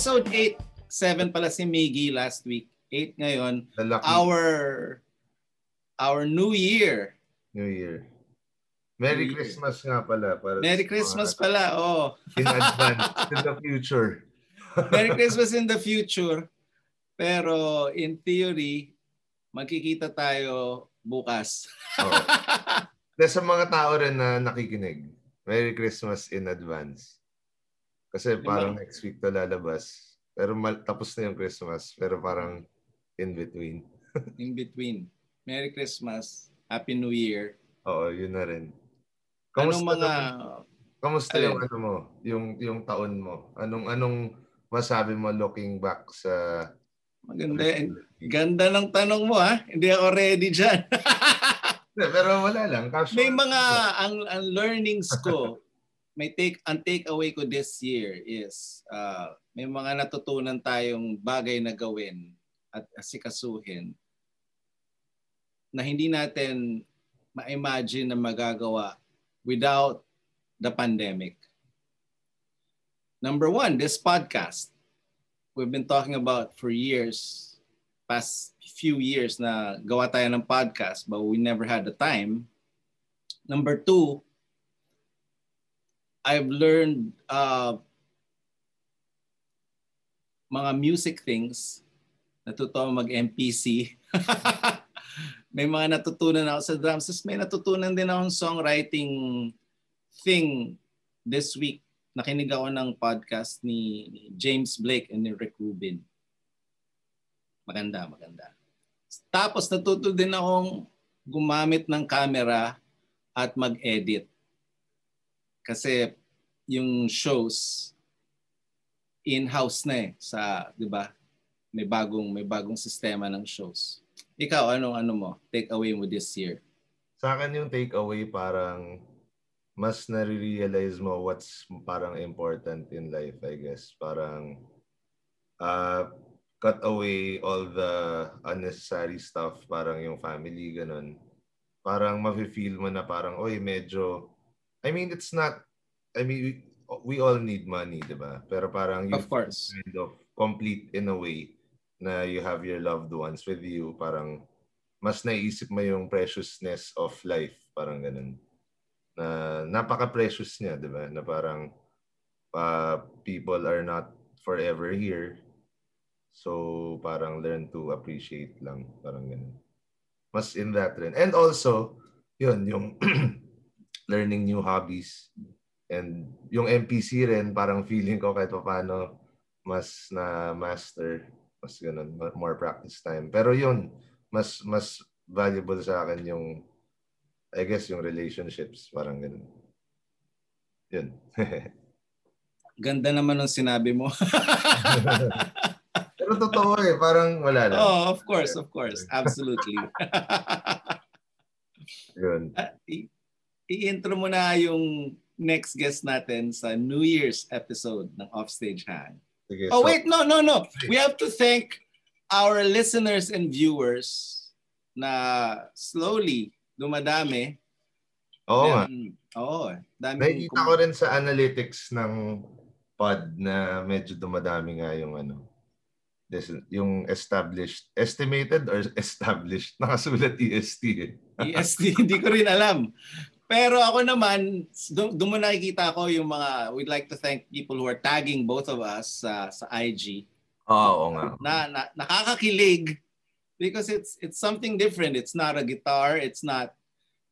episode 8. 7 pala si Miggy last week. 8 ngayon. Our our new year. New Year. Merry New Year. Christmas nga pala. Para Merry Christmas mga- pala. Oh. In advance, in the future. Merry Christmas in the future. Pero in theory, magkikita tayo bukas. Dahil sa mga tao rin na nakikinig, Merry Christmas in advance. Kasi parang next week to lalabas. Pero mal- tapos na yung Christmas. Pero parang in between. in between. Merry Christmas. Happy New Year. Oo, yun na rin. Anong mga naman- kamusta Alin? yung ano mo? Yung, yung taon mo? Anong, anong masabi mo looking back sa... maganda ganda ng tanong mo ha. Hindi ako ready. Hindi, Pero wala lang. Casual. May mga ang, ang learnings ko, may take ang take away ko this year is uh, may mga natutunan tayong bagay na gawin at asikasuhin na hindi natin ma-imagine na magagawa without the pandemic. Number one, this podcast. We've been talking about for years, past few years na gawa tayo ng podcast but we never had the time. Number two, I've learned uh, mga music things. Natuto mag-MPC. may mga natutunan ako sa drums. Tapos may natutunan din akong songwriting thing this week. Nakinig ako ng podcast ni James Blake and ni Rick Rubin. Maganda, maganda. Tapos natuto din akong gumamit ng camera at mag-edit. Kasi yung shows in-house na eh sa, 'di ba? May bagong may bagong sistema ng shows. Ikaw anong ano mo? Take away mo this year. Sa akin yung takeaway parang mas nare-realize mo what's parang important in life, I guess. Parang uh, cut away all the unnecessary stuff, parang yung family, ganun. Parang mafe-feel mo na parang, oy, medyo, I mean, it's not, I mean, we, all need money, di ba? Pero parang you Of course. kind of complete in a way na you have your loved ones with you, parang mas naisip mo yung preciousness of life, parang ganun. Na napaka-precious niya, di ba? Na parang uh, people are not forever here. So parang learn to appreciate lang, parang ganun. Mas in that rin. And also, yun, yung learning new hobbies. And yung MPC rin, parang feeling ko kahit pa paano mas na master, mas ganun, more practice time. Pero yun, mas mas valuable sa akin yung I guess yung relationships, parang ganun. Yun. Ganda naman ng sinabi mo. Pero totoo eh, parang wala lang. oh, of course, of course. Absolutely. Yun. I- I-intro mo na yung next guest natin sa New Year's episode ng Offstage Hang. Sige, Oh so- wait, no, no, no. We have to thank our listeners and viewers na slowly dumadami. Oo nga. Mm, Oo, dami. Nakikita ko rin sa analytics ng pod na medyo dumadami nga yung ano. This, yung established, estimated or established? Nakasulat EST eh. EST, hindi ko rin alam. Pero ako naman, do- doon mo nakikita ko yung mga, we'd like to thank people who are tagging both of us sa sa IG. Oo nga. Na, na nakakakilig because it's it's something different. It's not a guitar, it's not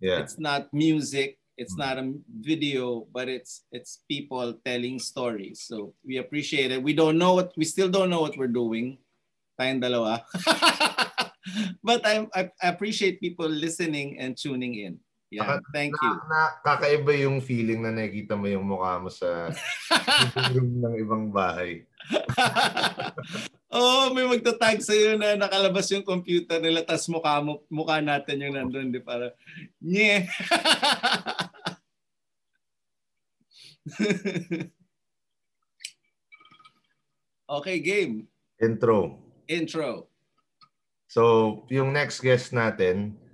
Yeah. it's not music, it's Mm. not a video, but it's it's people telling stories. So we appreciate it. We don't know what we still don't know what we're doing. Tayong dalawa. but I, I I appreciate people listening and tuning in. Yeah, thank you. Na, na, kakaiba yung feeling na nakikita mo yung mukha mo sa room ng ibang bahay. oh, may magtatag sa iyo na nakalabas yung computer nila tas mukha mo mukha natin yung nandoon di para nye. okay, game. Intro. Intro. So, yung next guest natin,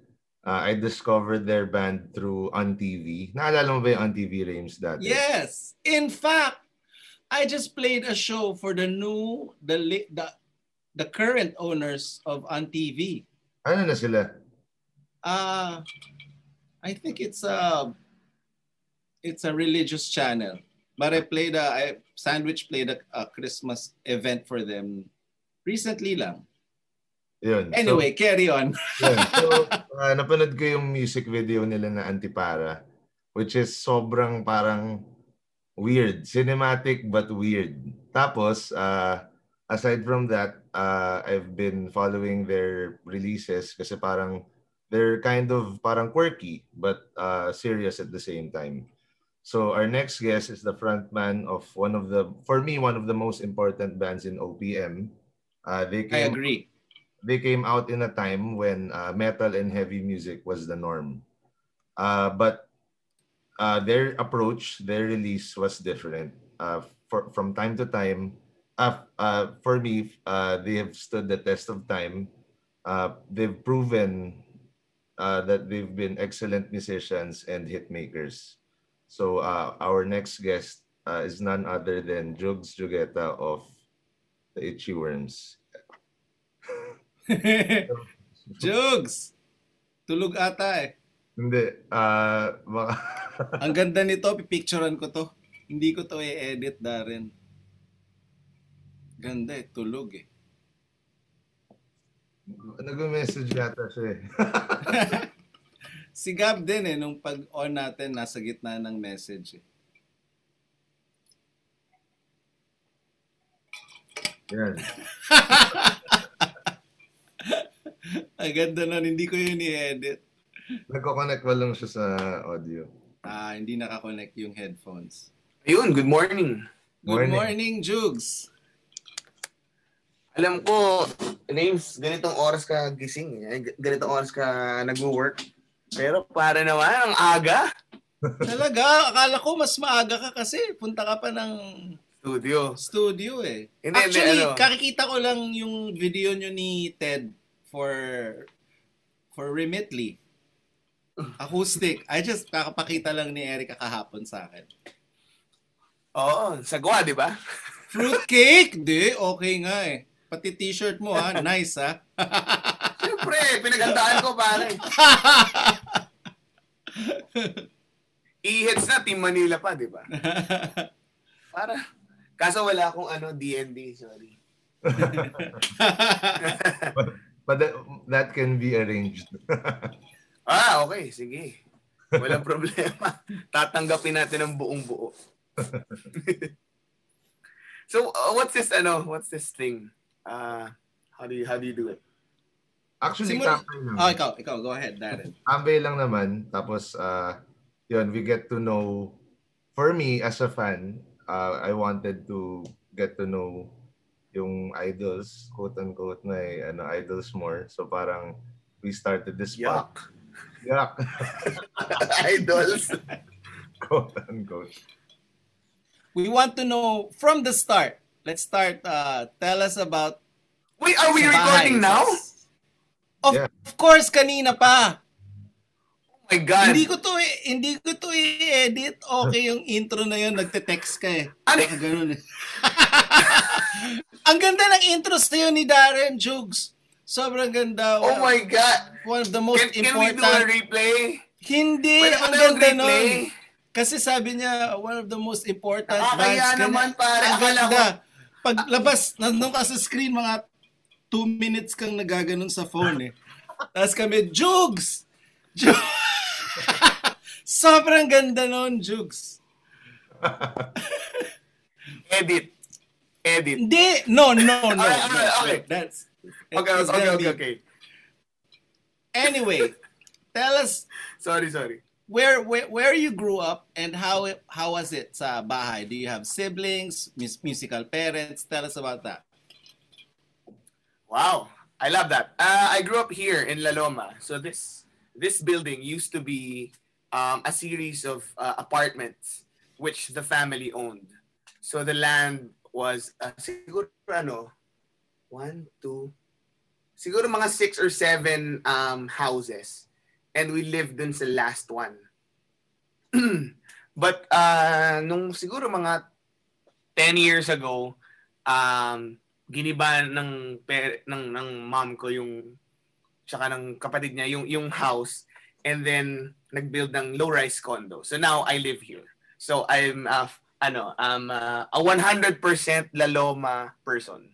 uh, I discovered their band through On TV. Naalala mo ba yung On TV Rames dati? Yes. In fact, I just played a show for the new, the the the current owners of on TV. Ano na sila? Uh, I think it's a it's a religious channel. But I played a I Sandwich played a, a Christmas event for them recently lang. Yun. Anyway, so, carry on. yun. So, uh, napanood ko yung music video nila na Antipara which is sobrang parang weird. Cinematic but weird. Tapos, uh, aside from that, uh, I've been following their releases kasi parang they're kind of parang quirky but uh, serious at the same time. So our next guest is the frontman of one of the, for me, one of the most important bands in OPM. Uh, they came, I agree. They came out in a time when uh, metal and heavy music was the norm. Uh, but uh, their approach, their release was different. Uh, for, from time to time, uh, uh, for me, they have stood the test of time. They've proven that they've been excellent musicians and hit makers. So our next guest is none other than Jugs Jugeta of the Itchy Worms. Jugs! Tulog ata eh. Hindi. Uh, baka... Ang ganda nito, pipicturean ko to. Hindi ko to i-edit, Darren. Ganda eh, tulog eh. Nag-message yata siya eh. Si Gab din eh, nung pag-on natin, nasa gitna ng message eh. Yan. Ang ganda nun, hindi ko yun i-edit. Nagko-connect ba lang siya sa audio? Ah, hindi nakakonect yung headphones. Ayun, good morning. Good morning, morning Jugs. Alam ko, names, ganitong oras ka gising. Eh. Ganitong oras ka nag-work. Pero para naman, ang aga. Talaga, akala ko mas maaga ka kasi punta ka pa ng studio. Studio eh. Hindi, Actually, hindi, ano, kakikita ko lang yung video nyo ni Ted for for Remitly. Acoustic. I just kakapakita lang ni Eric kahapon sa akin. Oo, sagwa, di ba? Fruitcake? Di, okay nga eh. Pati t-shirt mo ha, nice ha. Siyempre, pinagandaan ko pare. I-hits na Team Manila pa, di ba? Para, kaso wala akong ano, DND, sorry. but, that, that can be arranged. ah, okay, sige. Walang problema. Tatanggapin natin ang buong buo. so, uh, what's this ano? What's this thing? Uh, how do you how do you do it? Actually, Simula, tambay lang. Oh, ikaw, ikaw, go ahead, Darren. Tambay lang naman. Tapos, uh, yun, we get to know, for me, as a fan, uh, I wanted to get to know yung idols, quote-unquote na eh, ano, idols more. So parang, we started this Yuck. Yuck. idols. quote-unquote. We want to know from the start. Let's start. Uh, tell us about Wait, are we recording now? Of, yeah. of course, kanina pa. Oh my God. Hindi ko to, hindi ko to i-edit. Okay yung intro na yun, nagte-text ka eh. Ano? Ganun eh. Ang ganda ng intro sa'yo ni Darren Jugs. Sobrang ganda. Oh my God. One of the most can, important. Can we do a replay? Hindi. Pwede ang ganda nun. Kasi sabi niya, one of the most important Nakakaya bands. naman pare. Ang ganda. Paglabas, nandun ka sa screen, mga two minutes kang nagaganon sa phone eh. Tapos kami, Jugs! Jugs! Sobrang ganda nun, Jugs. Edit. Edit. Hindi. No, no, no. Okay, okay, okay. That's, okay, okay, okay, okay. Anyway, tell us. Sorry, sorry. Where, where where you grew up and how how was it sa bahay? Do you have siblings, mus- musical parents? Tell us about that. Wow, I love that. Uh, I grew up here in La Loma. So this this building used to be um, a series of uh, apartments which the family owned. So the land was uh, siguro ano, one, two, siguro mga six or seven um, houses. And we lived dun sa last one. But uh, nung siguro mga 10 years ago, um, giniba ng, per, ng, ng mom ko yung, tsaka ng kapatid niya, yung, yung house. And then, nag-build ng low-rise condo. So now, I live here. So I'm, uh, ano, um, uh, a 100% Laloma person.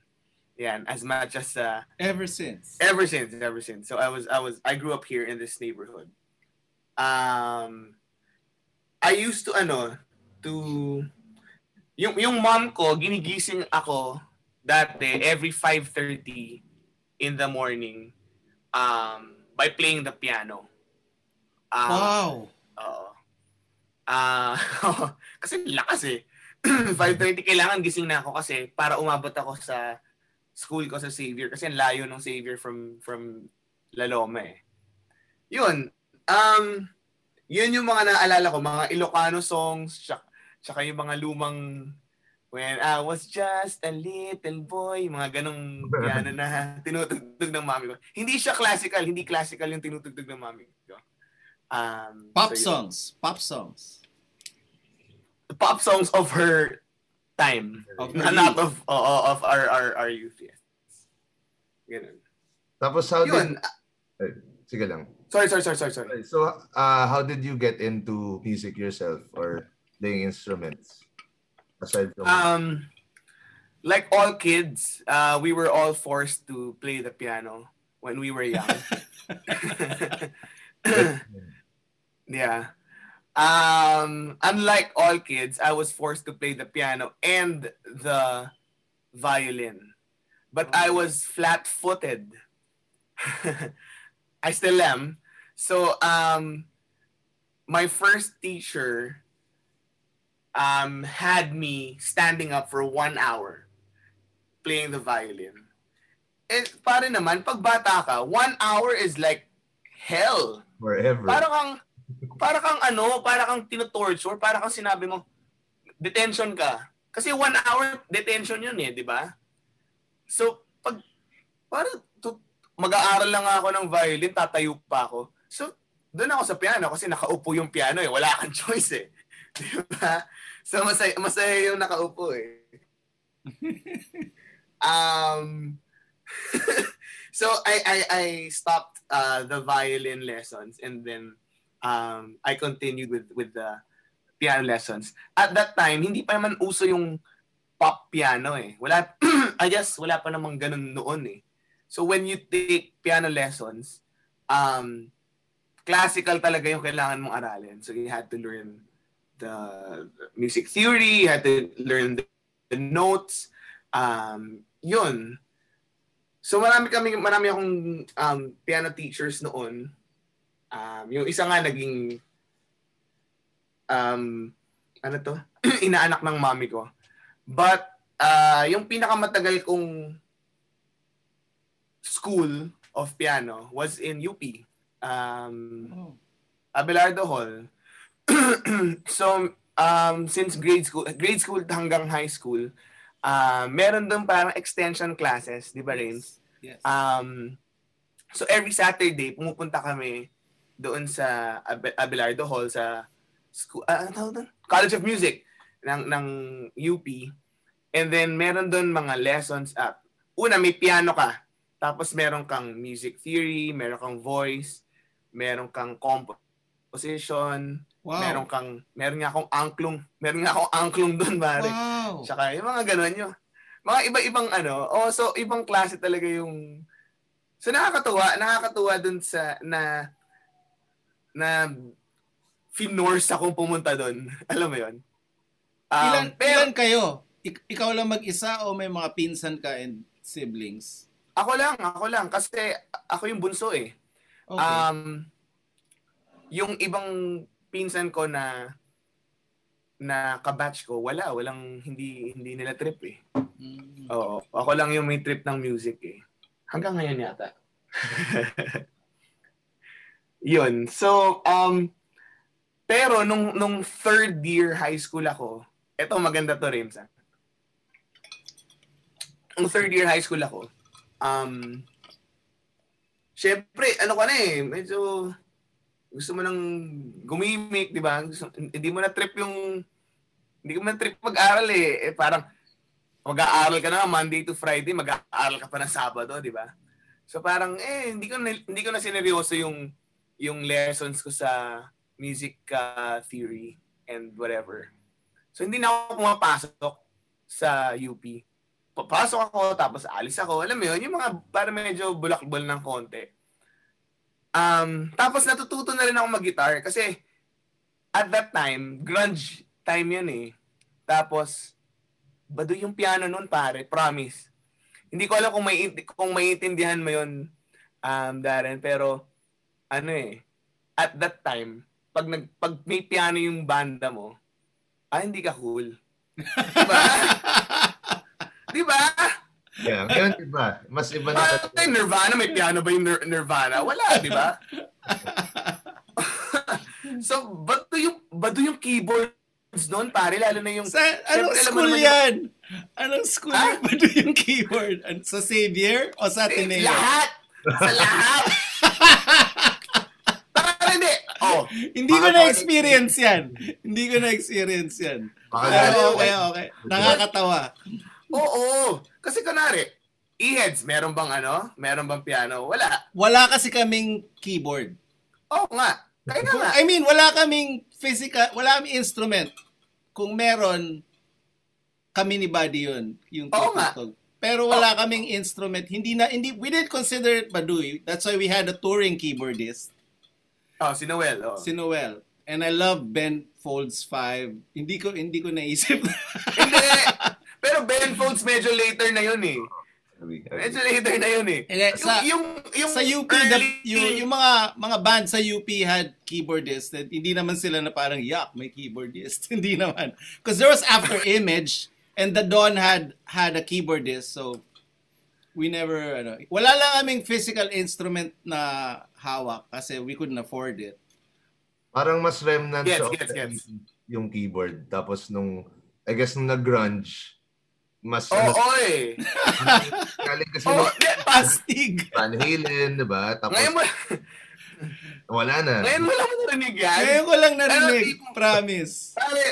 Yan, as much as uh, Ever since. ever since, ever since. So I was, I was, I grew up here in this neighborhood. Um, I used to, ano, to, yung, yung mom ko, ginigising ako dati every 5.30 in the morning um, by playing the piano. Um, Wow. Oo. Ah, kasi lakas eh. 5.30 kailangan gising na ako kasi para umabot ako sa school ko sa Xavier kasi ang layo ng Xavier from from La Loma eh. Yun. Um, yun yung mga naalala ko, mga Ilocano songs, tsaka, tsaka yung mga lumang When I was just a little boy, mga ganong piano na tinutugtog ng mami ko. Hindi siya classical, hindi classical yung tinutugtog ng mami ko. Um, Pop so yun. songs. Pop songs. The pop songs of her time. Of her not youth. of oo, of our our our youth. Yes. Ganun. Tapos how Yun. did... Sige lang. Sorry, sorry, sorry, sorry, sorry. So, uh, how did you get into music yourself or playing instruments? Aside from... Um, like all kids, uh, we were all forced to play the piano when we were young. yeah. Um, unlike all kids, I was forced to play the piano and the violin. But I was flat-footed. I still am. So, um, my first teacher um, had me standing up for one hour playing the violin. Eh, pare naman, pag bata ka, one hour is like hell. Forever. Para kang, para kang ano, para kang tinotorture, para kang sinabi mo, detention ka. Kasi one hour detention yun eh, di ba? So, pag, parang tu- mag-aaral lang ako ng violin, tatayo pa ako. So, doon ako sa piano kasi nakaupo yung piano eh. Wala kang choice eh. Di ba? So, masaya, masaya yung nakaupo eh. um, so, I, I, I stopped uh, the violin lessons and then um, I continued with, with the piano lessons. At that time, hindi pa naman uso yung pop piano eh. Wala, I guess wala pa namang ganun noon eh. So when you take piano lessons, um, classical talaga yung kailangan mong aralin. So you had to learn the music theory, you had to learn the, the notes, um, yun. So marami kami, marami akong um, piano teachers noon. Um, yung isa nga naging um, ano to? Inaanak ng mami ko. But uh, yung pinakamatagal kong school of piano was in UP. Um, Oh. Abelardo Hall. so, um, since grade school, grade school hanggang high school, uh, meron doon parang extension classes, di ba, Rains? Yes. Um, so, every Saturday, pumupunta kami doon sa Abe- Abelardo Hall sa school, ah, ano tawag doon? College of Music ng, ng UP. And then, meron doon mga lessons. Uh, una, may piano ka. Tapos, meron kang music theory, meron kang voice, meron kang composition, wow. meron kang, meron nga akong angklong, meron nga akong angklong doon, pare. Wow. Tsaka yung mga ganun yun. Mga iba-ibang ano. Oh, so ibang klase talaga yung So nakakatuwa, nakakatuwa dun sa na na finorce akong pumunta doon. Alam mo 'yon? Um, ilan, pero ilan kayo? Ik- ikaw lang mag-isa o may mga pinsan ka and siblings? ako lang, ako lang kasi ako yung bunso eh. Okay. Um yung ibang pinsan ko na na kabatch ko, wala, walang hindi hindi nila trip eh. Mm. Oo. Ako lang yung may trip ng music eh. Hanggang ngayon yata. Yun. So, um, pero nung, nung third year high school ako, eto maganda to, Rims. ah. Nung third year high school ako, um, syempre, ano ka na eh, medyo gusto mo nang gumimik, di ba? Hindi mo na trip yung Hindi ko man trip mag-aral eh. eh parang mag-aaral ka na Monday to Friday, mag-aaral ka pa ng Sabado, di ba? So parang eh hindi ko na, hindi ko na sineryoso yung yung lessons ko sa music uh, theory and whatever. So hindi na ako pumapasok sa UP. Papasok ako, tapos alis ako. Alam mo yun, yung mga para medyo bulakbol ng konti. Um, tapos natututo na rin ako mag-guitar kasi at that time, grunge time yun eh. Tapos, bado yung piano nun pare, promise. Hindi ko alam kung may kung maiintindihan mo yun, um, Darren, pero ano eh, at that time, pag nag pag may piano yung banda mo, ah hindi ka cool. diba? diba? Yeah, ganun diba? Mas iba na. Ay, Nirvana, may piano ba yung Nir- Nirvana? Wala, di ba? so, bato yung, bato yung keyboards noon, pare, lalo na yung... Sa, anong mo school naman yan? Anong school yan? Ba yung keyboard? Sa Xavier o sa Eh, Ateneo? lahat! Sa lahat! Oh, Hindi ko na-experience yan. Hindi ko na-experience yan. Baka Pero ganun. okay, okay. Nakakatawa. oo. Kasi kunwari, e-heads, meron bang ano? Meron bang piano? Wala. Wala kasi kaming keyboard. Oo nga. Kaya nga. I mean, wala kaming physical, wala kaming instrument. Kung meron, kami ni Buddy yun. Yung Oo nga. Pero wala kaming instrument. Hindi na, hindi, we didn't consider it Baduy. That's why we had a touring keyboardist, Oh, si Noel. Oh. si Noel. And I love Ben Folds 5. Hindi ko, hindi ko naisip. Hindi. Pero Ben Folds medyo later na yun eh. Medyo later na yun eh. Hindi, sa- yung, yung, sa UP, the, early- yung, yung mga mga band sa UP had keyboardist. And hindi naman sila na parang, yuck, may keyboardist. hindi naman. Because there was After Image, and the Dawn had had a keyboardist. So, we never, ano, wala lang kaming physical instrument na hawak kasi we couldn't afford it. Parang mas remnant Gets, of gets. 80s yung keyboard. Tapos nung, I guess nung nag-grunge, mas oh, eh. galing kasi Oo, nung di- pa- Astig! Van Halen, di ba? Tapos ngayon mo, wala na. ngayon mo lang narinig yan. Ngayon ko lang narinig. Promise. Pare,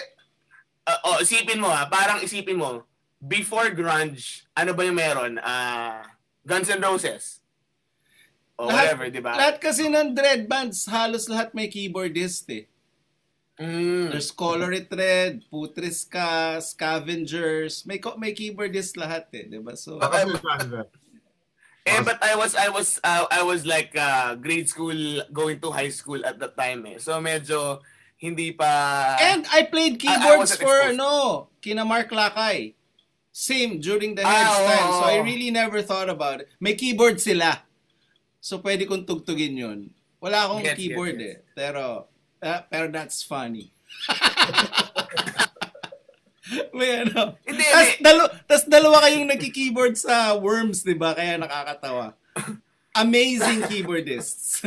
uh, oh, isipin mo ha, parang isipin mo, before grunge, ano ba yung meron? Ah, Guns N' Roses. O Lahat- whatever, di ba? Lahat kasi ng dread bands, halos lahat may keyboardist eh. Mm. There's Colored Red, Putriska, Scavengers, may may keyboardist lahat eh, 'di ba? So. Eh, but I was, I was, uh, I was like uh, grade school going to high school at that time eh. So medyo hindi pa... And I played I- I keyboards wasn't for exposed. ano, kina Mark Lakay. Same during the Ah, heads oo, time. So I really never thought about it. May keyboard sila. So pwede kong tugtugin 'yun. Wala akong Gets, keyboard gets, eh. Pero ah, pero that's funny. May ano. Hindi, Tas, dalo, tas dalawa kayong nagki-keyboard sa Worms, 'di ba? Kaya nakakatawa. Amazing keyboardists.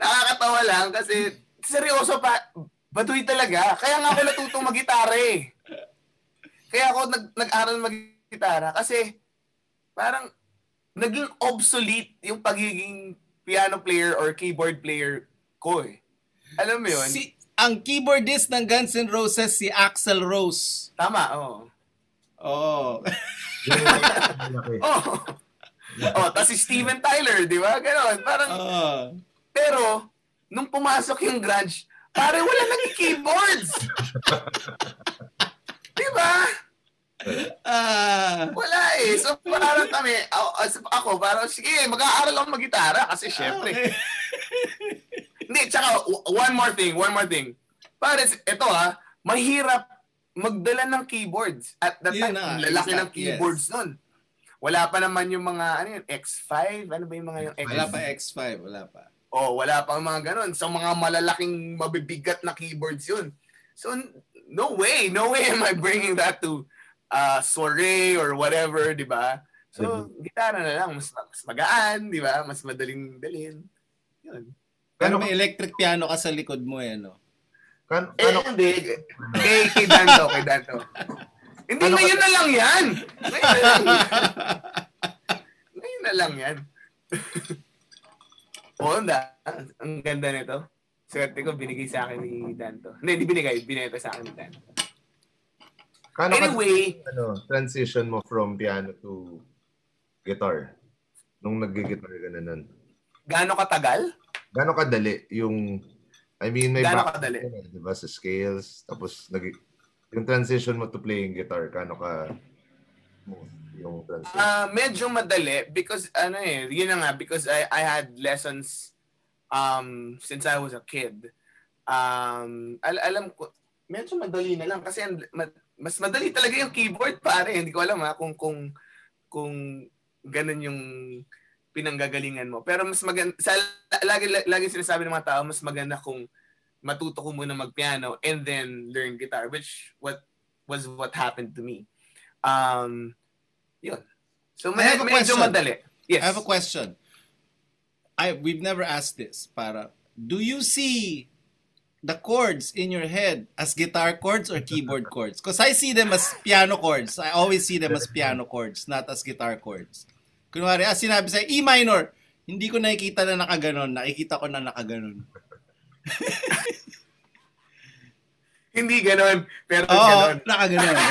Nakakatawa lang kasi seryoso pa, baduy talaga. Kaya nga ako natutong mag-gitara eh. Kaya ako nag nag-aral mag-gitara kasi parang naging obsolete yung pagiging piano player or keyboard player ko eh. Alam mo yun? si ang keyboardist ng Guns N' Roses si Axel Rose. Tama, oo. Oh. Malaki. Oh. oh, tapos si Steven Tyler, di ba? Ganon. Parang, oh. pero, nung pumasok yung grunge, pare wala naging keyboards. di ba? Ah. Wala eh. So parang kami, ako, parang, sige, mag-aaral ako mag-gitara kasi syempre. Okay. Hindi, tsaka one more thing, one more thing. Pare, ito ha, mahirap magdala ng keyboards. At that time, na, lalaki ng exact, keyboards nun. Wala pa naman yung mga, ano yun, X5? Ano ba yung mga yung X? Wala pa X5, wala pa. Oh, wala pa mga ganun. Sa mga malalaking mabibigat na keyboards yun. So, no way, no way am I bringing that to uh, soiree or whatever, di ba? So, gitara na lang, mas, mas magaan, di ba? Mas madaling dalhin. Yun. Pero may electric piano ka sa likod mo eh, no? Kan, Eh, ano, hindi. Kay, kay Danto, kay Danto. Hindi, Ano ka- ngayon na lang yan. Ngayon na lang yan. ngayon na lang yan. oh, ang, ang ganda nito. Swerte ko, binigay sa akin ni Dan to. Hindi, hindi binigay. Binenta sa akin ni Dan. Kano Anyway. ka, ano, transition mo from piano to guitar? Nung nag-guitar ka na nun. Gaano katagal? Gaano kadali yung I mean, may back- kadali? eh, di ba, sa scales. Tapos, nag, yung transition mo to playing guitar, gaano ka yung transition? Ah, medyo madali because ano eh, yun na nga because I I had lessons um since I was a kid. Um al- alam ko medyo madali na lang kasi ang- mas madali talaga yung keyboard pare. Hindi ko alam ha kung kung kung ganun yung pinanggagalingan mo. Pero mas maganda sa lagi lagi sinasabi ng mga tao mas maganda kung matuto ko muna magpiano and then learn guitar which what was what happened to me. Um yun. So I have a medyo question. madali. Yes. I have a question. I we've never asked this. Para do you see the chords in your head as guitar chords or keyboard chords? Because I see them as piano chords. I always see them as piano chords, not as guitar chords. Kunwari, ah, sinabi sa E minor, hindi ko nakikita na nakaganon. Nakikita ko na nakaganon. Hindi ganon, pero Oo, ganon. nakaganon.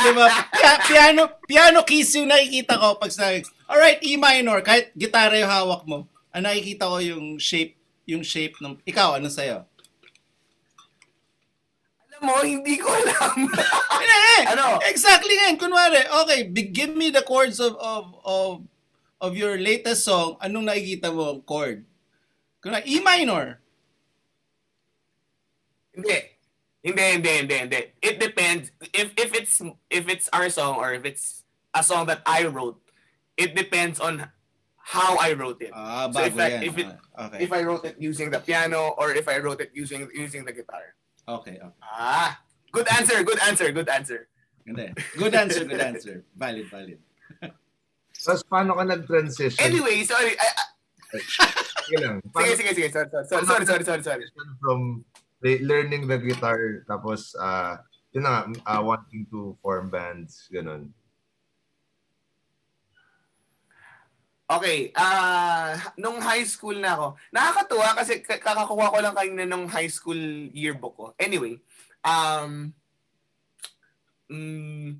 Oh. diba? Pia- piano, piano keys yung nakikita ko pag sa Alright, E minor, kahit gitara yung hawak mo. Ang nakikita ko yung shape, yung shape ng... Ikaw, ano sa'yo? Mo, hindi ko alam. Eh, Ano? Exactly nga. Kunwari, okay, give me the chords of, of, of, of your latest song. Anong nakikita mo chord? Kunwari, E minor. hindi. Hindi, hindi, hindi, hindi. It depends. If if it's if it's our song or if it's a song that I wrote, it depends on how I wrote it. Ah, So if I- yan. if it- Ah, okay. If I wrote it using the piano or if I wrote it using using the guitar. Okay, okay. Ah, good answer, good answer, good answer. Hindi. Good answer, good answer. Valid, valid. Tapos, paano ka nag-transition? Anyway, sorry. I, I- Sige lang. sige, Paano sige, sige. Sorry, sorry, sorry, sorry, sorry, sorry, sorry. transition from le- learning the guitar, tapos, ah, yun na nga, ah, wanting to form bands, ganun. Okay, ah nung high school na ako, nakakatuwa kasi kakakuha ko lang kanina nung high school yearbook ko. Anyway, um, mm,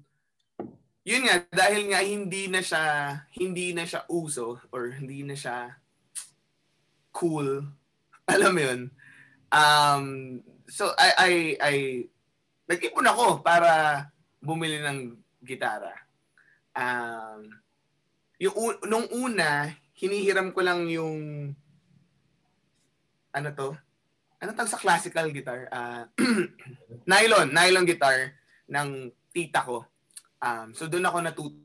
yun nga, dahil nga hindi na siya, hindi na siya uso or hindi na siya cool, alam mo yun. Um, so, I, I, I, nag-ipon ako para bumili ng gitara. Um, yung nung una, hinihiram ko lang yung ano to? Ano tawag sa classical guitar? Ah, nylon, nylon guitar ng tita ko. Um, so doon ako natutong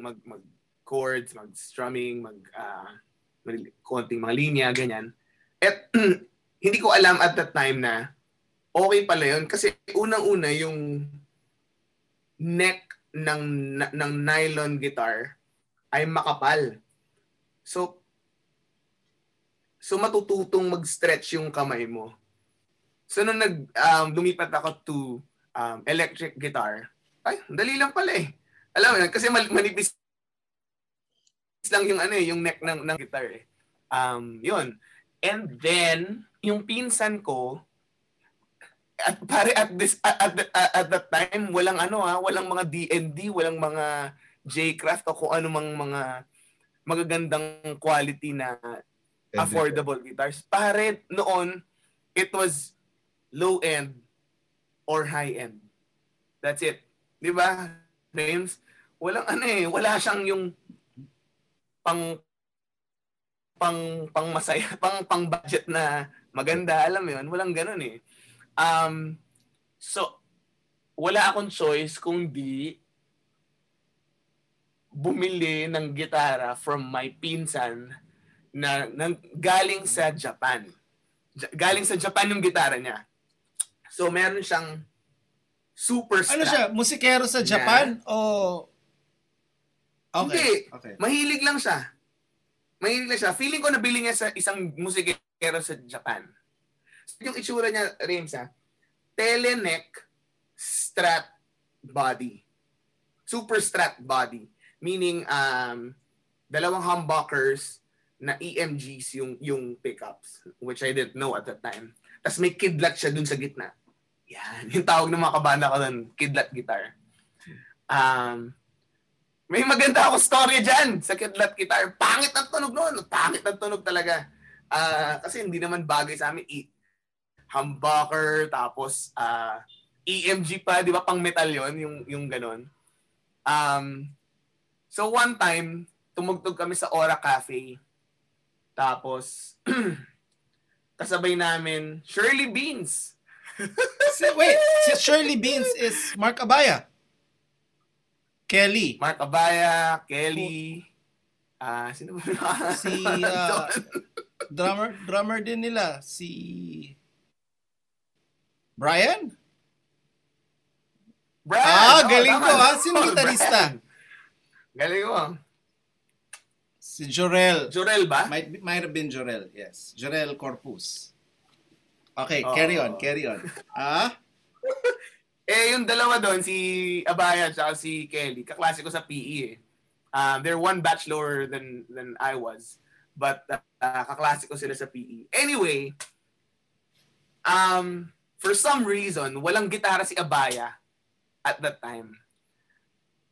mag mag chords, mag strumming, mag mag- konting mga linya, ganyan. At hindi ko alam at that time na okay pala yun kasi unang-una yung neck ng ng nylon guitar ay makapal. So so matututong mag-stretch yung kamay mo. So nung nag um, lumipat ako to um, electric guitar, ay, dali lang pala eh. Alam mo kasi mal- manipis lang yung ano eh, yung neck ng ng guitar eh. Um, yun. And then yung pinsan ko at pare at this at, at, at that time walang ano ha, walang mga D&D, walang mga J-craft o kung ano mang mga magagandang quality na affordable guitars. Pare noon it was low end or high end. That's it. 'Di ba? James, walang ano eh, wala siyang yung pang pang pang masaya, pang pang budget na maganda, alam mo 'yun, walang ganoon eh. Um, so, wala akong choice kung di bumili ng gitara from my pinsan na, nang galing sa Japan. Ja- galing sa Japan yung gitara niya. So, meron siyang super Ano siya? Musikero sa Japan o... Hindi. Okay. Okay. Mahilig lang siya. Mahilig lang siya. Feeling ko nabili niya sa isang musikero sa Japan. Yung itsura niya, Rames, ha? Teleneck strat body. Super strat body. Meaning, um, dalawang humbuckers na EMGs yung yung pickups, which I didn't know at that time. Tapos may kidlat siya dun sa gitna. Yan, yung tawag ng mga kabanda ko dun, kidlat guitar. Um, may maganda ako story dyan sa kidlat guitar. Pangit ang tunog noon. Pangit ang tunog talaga. Uh, kasi hindi naman bagay sa amin. Humbucker, tapos uh, ah, EMG pa, di ba? Pang metal yon yung, yung ganon. Um, so one time, tumugtog kami sa Aura Cafe. Tapos, kasabay namin, Shirley Beans. si, wait, si Shirley Beans is Mark Abaya. Kelly. Mark Abaya, Kelly. Ah, uh, sino ba? si uh, drummer drummer din nila si Brian? Brian! Ah, oh, galing ko ha. Sino gitarista? Galing ko. Si Jorel. Jorel ba? Might, might have been Jorel, yes. Jorel Corpus. Okay, oh. carry on, carry on. Ah? eh, yung dalawa doon, si Abaya at si Kelly, kaklase ko sa PE eh. Um, they're one batch lower than than I was. But uh, kaklase ko sila sa PE. Anyway, um, for some reason, walang gitara si Abaya at that time.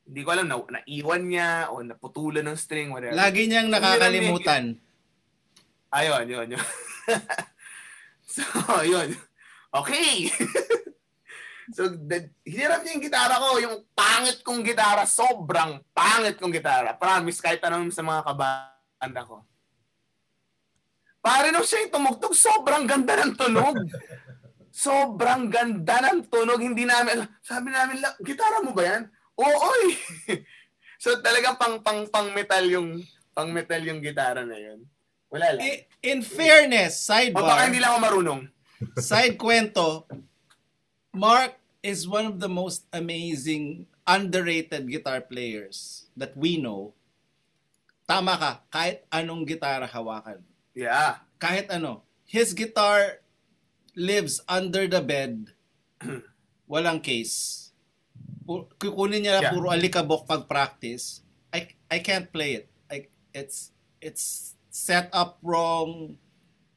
Hindi ko alam na naiwan niya o naputulan ng string, whatever. Lagi niyang nakakalimutan. Ayun, yun, yun. so, yun. Okay. so, the, hiniram niya yung gitara ko, yung pangit kong gitara, sobrang pangit kong gitara. Promise, kahit anong sa mga kabanda ko. Pare nung siya yung tumugtog, sobrang ganda ng tunog. Sobrang ganda ng tunog. Hindi namin, sabi namin, gitara mo ba yan? Oo, oy. so talagang pang pang pang metal yung pang metal yung gitara na yun. Wala lang. In, in fairness, sidebar. O baka hindi lang ako marunong. side kwento, Mark is one of the most amazing underrated guitar players that we know. Tama ka, kahit anong gitara hawakan. Yeah. Kahit ano. His guitar lives under the bed, walang case. Kukunin niya yeah. puro alikabok pag practice. I I can't play it. I it's it's set up wrong,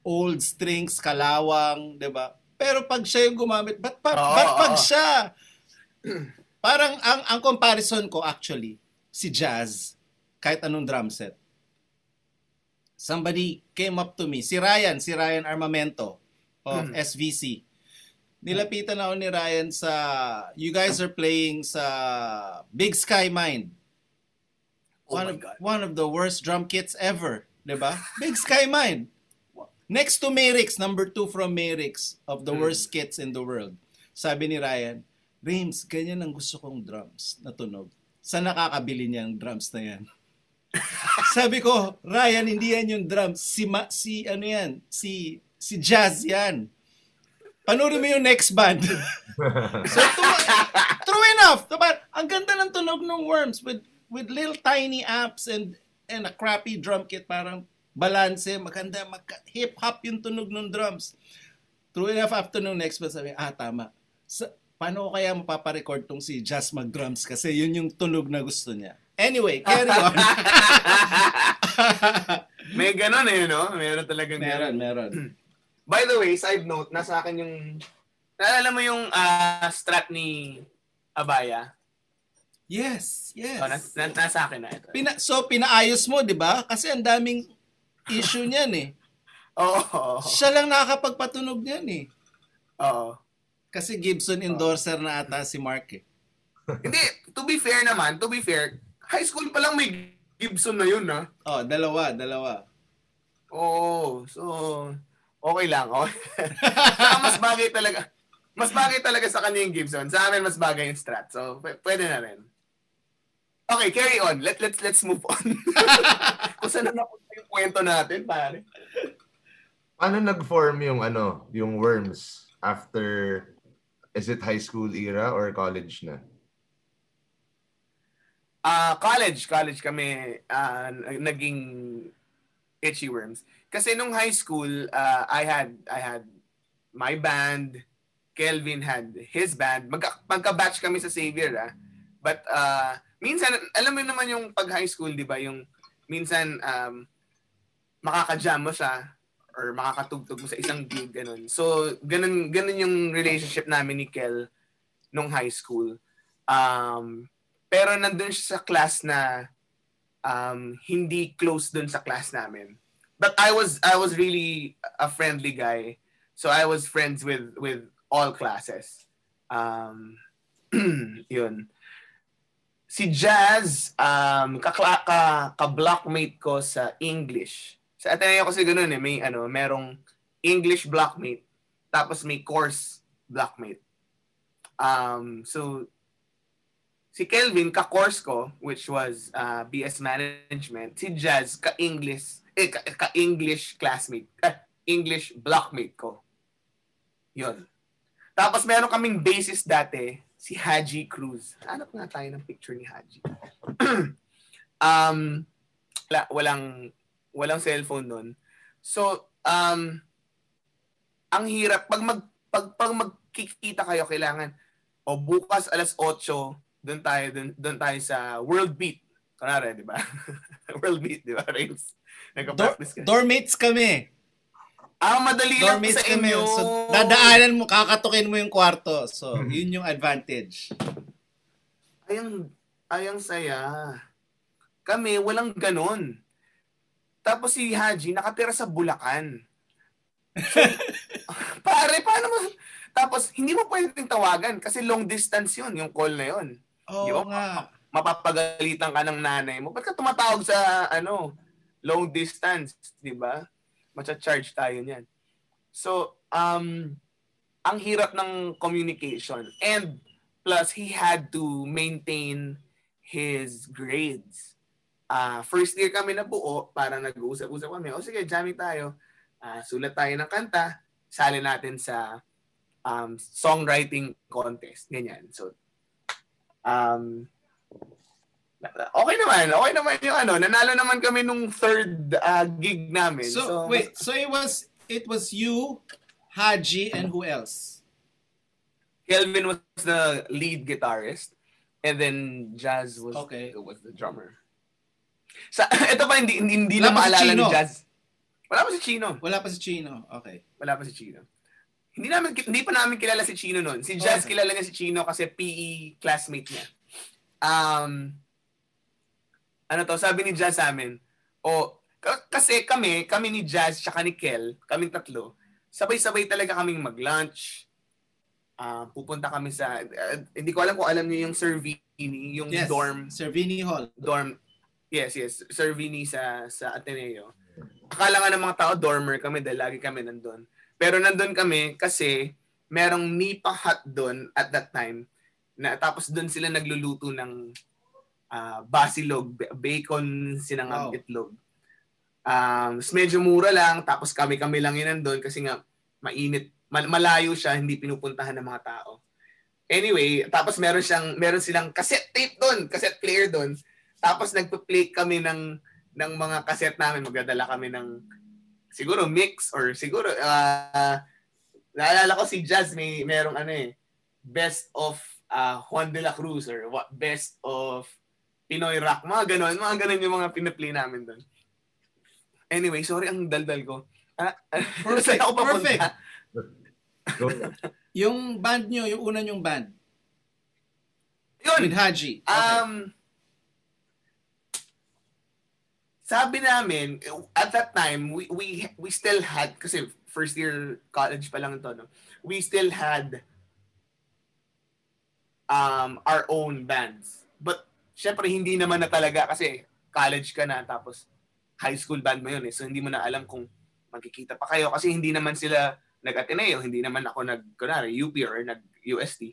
old strings, kalawang, 'di ba? Pero pag siya yung gumamit, ba't, pa, oh, ba't pag siya? Parang ang ang comparison ko actually si jazz kahit anong drum set. Somebody came up to me, si Ryan, si Ryan Armamento of hmm. SVC. Nilapitan ako ni Ryan sa, you guys are playing sa Big Sky Mind. Oh one of, God. One of the worst drum kits ever. Diba? Big Sky Mind. Next to Merix, number two from Merix of the hmm. worst kits in the world. Sabi ni Ryan, Rames, ganyan ang gusto kong drums na tunog. Sa nakakabili niyang drums na yan? Sabi ko, Ryan, hindi yan yung drums. Si, ma, si ano yan? Si Si Jazz yan. Panoorin mo yung next band. so, tu- true enough. Diba? Ang ganda ng tunog ng Worms with with little tiny amps and and a crappy drum kit. Parang balance, maganda, mag hip-hop yung tunog ng drums. True enough, after nung next band, sabi, ah, tama. Sa, paano ko kaya mapaparecord tong si Jazz mag-drums? Kasi yun yung tunog na gusto niya. Anyway, carry on. May ganun eh, no? Meron talagang meron. Meron, meron. By the way, side note, nasa akin yung... Naalala mo yung uh, strat ni Abaya? Yes, yes. Oh, na, na, nasa akin na ito. Pina, so, pinaayos mo, di ba? Kasi ang daming issue niyan eh. Oo. Oh, Siya lang nakakapagpatunog niyan eh. Oo. Kasi Gibson endorser oh. na ata si Mark eh. Hindi, to be fair naman, to be fair, high school pa lang may Gibson na yun, ha? Oh, dalawa, dalawa. Oo, so okay lang. Okay. mas bagay talaga. Mas bagay talaga sa kanya yung Gibson. Sa amin mas bagay yung Strat. So p- pwede na rin. Okay, carry on. Let let's let's move on. Kung saan na napunta yung kwento natin, pare. Ano nag-form yung ano, yung Worms after is it high school era or college na? Uh, college, college kami uh, naging Itchy Worms. Kasi nung high school, uh, I had I had my band, Kelvin had his band. Magka, magka-batch kami sa Xavier, ah. But uh, minsan alam mo naman yung pag high school, 'di ba, yung minsan um, makaka-jam mo siya or makakatugtog mo sa isang gig, ganun. So, ganun, ganun yung relationship namin ni Kel nung high school. Um, pero nandun siya sa class na um, hindi close dun sa class namin. But I was I was really a friendly guy. So I was friends with with all classes. Um, yun. Si Jazz, um, kakla, ka, ka-blockmate ko sa English. Sa Ateneo kasi ganun eh, may ano, merong English blockmate, tapos may course blockmate. Um, so, si Kelvin, ka-course ko, which was uh, BS Management. Si Jazz, ka-English, eh, ka- ka-English classmate, eh, English blockmate ko. Yun. Tapos meron kaming basis dati, si Haji Cruz. Hanap nga tayo ng picture ni Haji. um, wala, walang, walang cellphone nun. So, um, ang hirap, pag, mag, pag, pag magkikita kayo, kailangan, o bukas alas 8, doon tayo, doon, doon tayo sa World Beat. Kunwari, di ba? World Beat, di ba, Rames? Dor- Nagka-practice ka. dormates kami. ah, madali lang Dormates sa kami. inyo. So, dadaanan mo, kakatukin mo yung kwarto. So, yun yung advantage. Ayang, ayang saya. Kami, walang ganon. Tapos si Haji, nakatira sa Bulacan. So, pare, paano mo? Tapos, hindi mo pwedeng tawagan kasi long distance yun, yung call na yun. Oo Di ba? nga. Mapapagalitan ka ng nanay mo. Ba't ka tumatawag sa, ano, long distance, di ba? Macha-charge tayo niyan. So, um, ang hirap ng communication. And plus, he had to maintain his grades. Ah, first year kami na buo, para nag-uusap-usap kami. O sige, jamming tayo. Ah, sulat tayo ng kanta. Sali natin sa um, songwriting contest. Ganyan. So, um, okay naman. Okay naman yung ano. Nanalo naman kami nung third ah, gig namin. So, wait. So, it was, it was you, Haji, and who else? Kelvin was the lead guitarist. And then Jazz was Okay. was the drummer. Sa ito pa hindi hindi, hindi Wala na pa si maalala ni. Jazz. Wala pa si Chino. Wala pa si Chino. Okay. Wala pa si Chino. Hindi namin hindi pa namin kilala si Chino noon. Si Jazz Okay. kilala niya si Chino kasi PE classmate niya. Um ano to, sabi ni Jazz sa amin, o ka- kasi kami, kami ni Jazz tsaka ni Kel, kaming tatlo, sabay-sabay talaga kaming mag-lunch. Ah, pupunta kami sa ah, hindi ko alam kung alam niyo yung Sir Vini, yung Yes. dorm Sir Vinny Hall. dorm Yes, yes. Sir Vinny sa sa Ateneo. Akala nga ng mga tao dormer kami dahil lagi kami nandun. Pero nandun kami kasi merong Nipa Hut doon at that time na tapos doon sila nagluluto ng ah, basilog, ba- bacon, sinangag Wow. itlog. Um, medyo mura lang tapos kami-kami lang yun nandun kasi nga mainit, mal- malayo siya, hindi pinupuntahan ng mga tao. Anyway, tapos meron siyang meron silang cassette tape doon, cassette player doon. Tapos nagpe-play kami ng ng mga cassette namin, magdadala kami ng siguro mix or siguro ah naalala ko si Jazz may merong ano eh best of ah, Juan de la Cruz or what best of Pinoy rock, mga ganon, mga ganon yung mga pinaplay namin doon. Anyway, sorry ang daldal ko. Ah, Perfect, ako perfect. Yung band nyo, yung una nyong band. Yun, With Haji. Okay. Um, sabi namin, at that time, we, we, we still had, kasi first year college pa lang ito, no? we still had um, our own bands. But, syempre, hindi naman na talaga kasi college ka na, tapos high school band mo yun eh. So, hindi mo na alam kung magkikita pa kayo kasi hindi naman sila nag-Ateneo, hindi naman ako nag, kunwari, UP or nag-UST.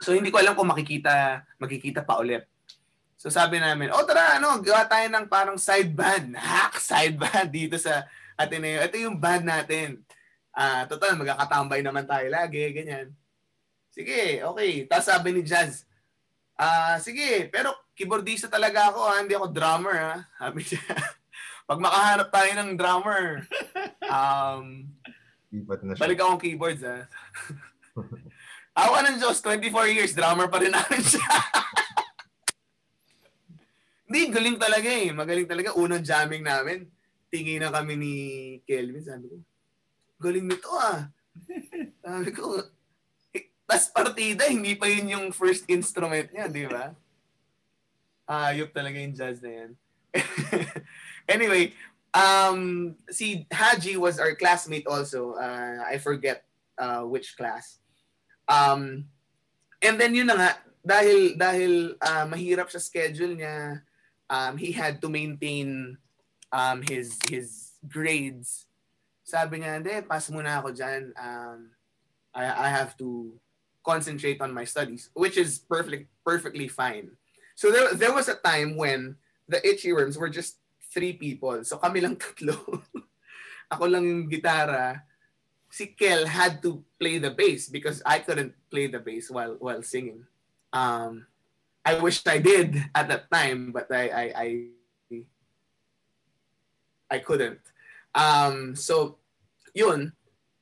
So, hindi ko alam kung makikita, makikita pa ulit. So sabi namin, oh tara, ano, gawa tayo ng parang side band. Hack side band dito sa Ateneo. Ito yung band natin. Ah, total, magkakatambay naman tayo lagi, ganyan. Sige, okay. Tapos sabi ni Jazz, ah, sige, pero keyboardista talaga ako, ha? hindi ako drummer, ha? Sabi niya. Pag makahanap tayo ng drummer, um, na siya. balik akong keyboards, ha? Awa ng Diyos, 24 years, drummer pa rin namin siya. Hindi, galing talaga eh. Magaling talaga. Unang jamming namin. tingin na kami ni Kelvin, sabi ko, galing nito ah. sabi ko, tas partida, hindi pa yun yung first instrument niya, di ba? Ayop talaga yung jazz na yan. anyway, um, si Haji was our classmate also. Uh, I forget uh, which class. Um, and then yun na nga, dahil, dahil uh, mahirap sa schedule niya, um, he had to maintain um, his his grades. Sabi niya, hindi, pass muna ako dyan. Um, I, I have to concentrate on my studies, which is perfect, perfectly fine. So there, there was a time when the itchy worms were just three people. So kami lang tatlo. ako lang yung gitara. Si Kel had to play the bass because I couldn't play the bass while while singing. Um, I wished I did at that time, but I I I, I couldn't. Um, so, yun.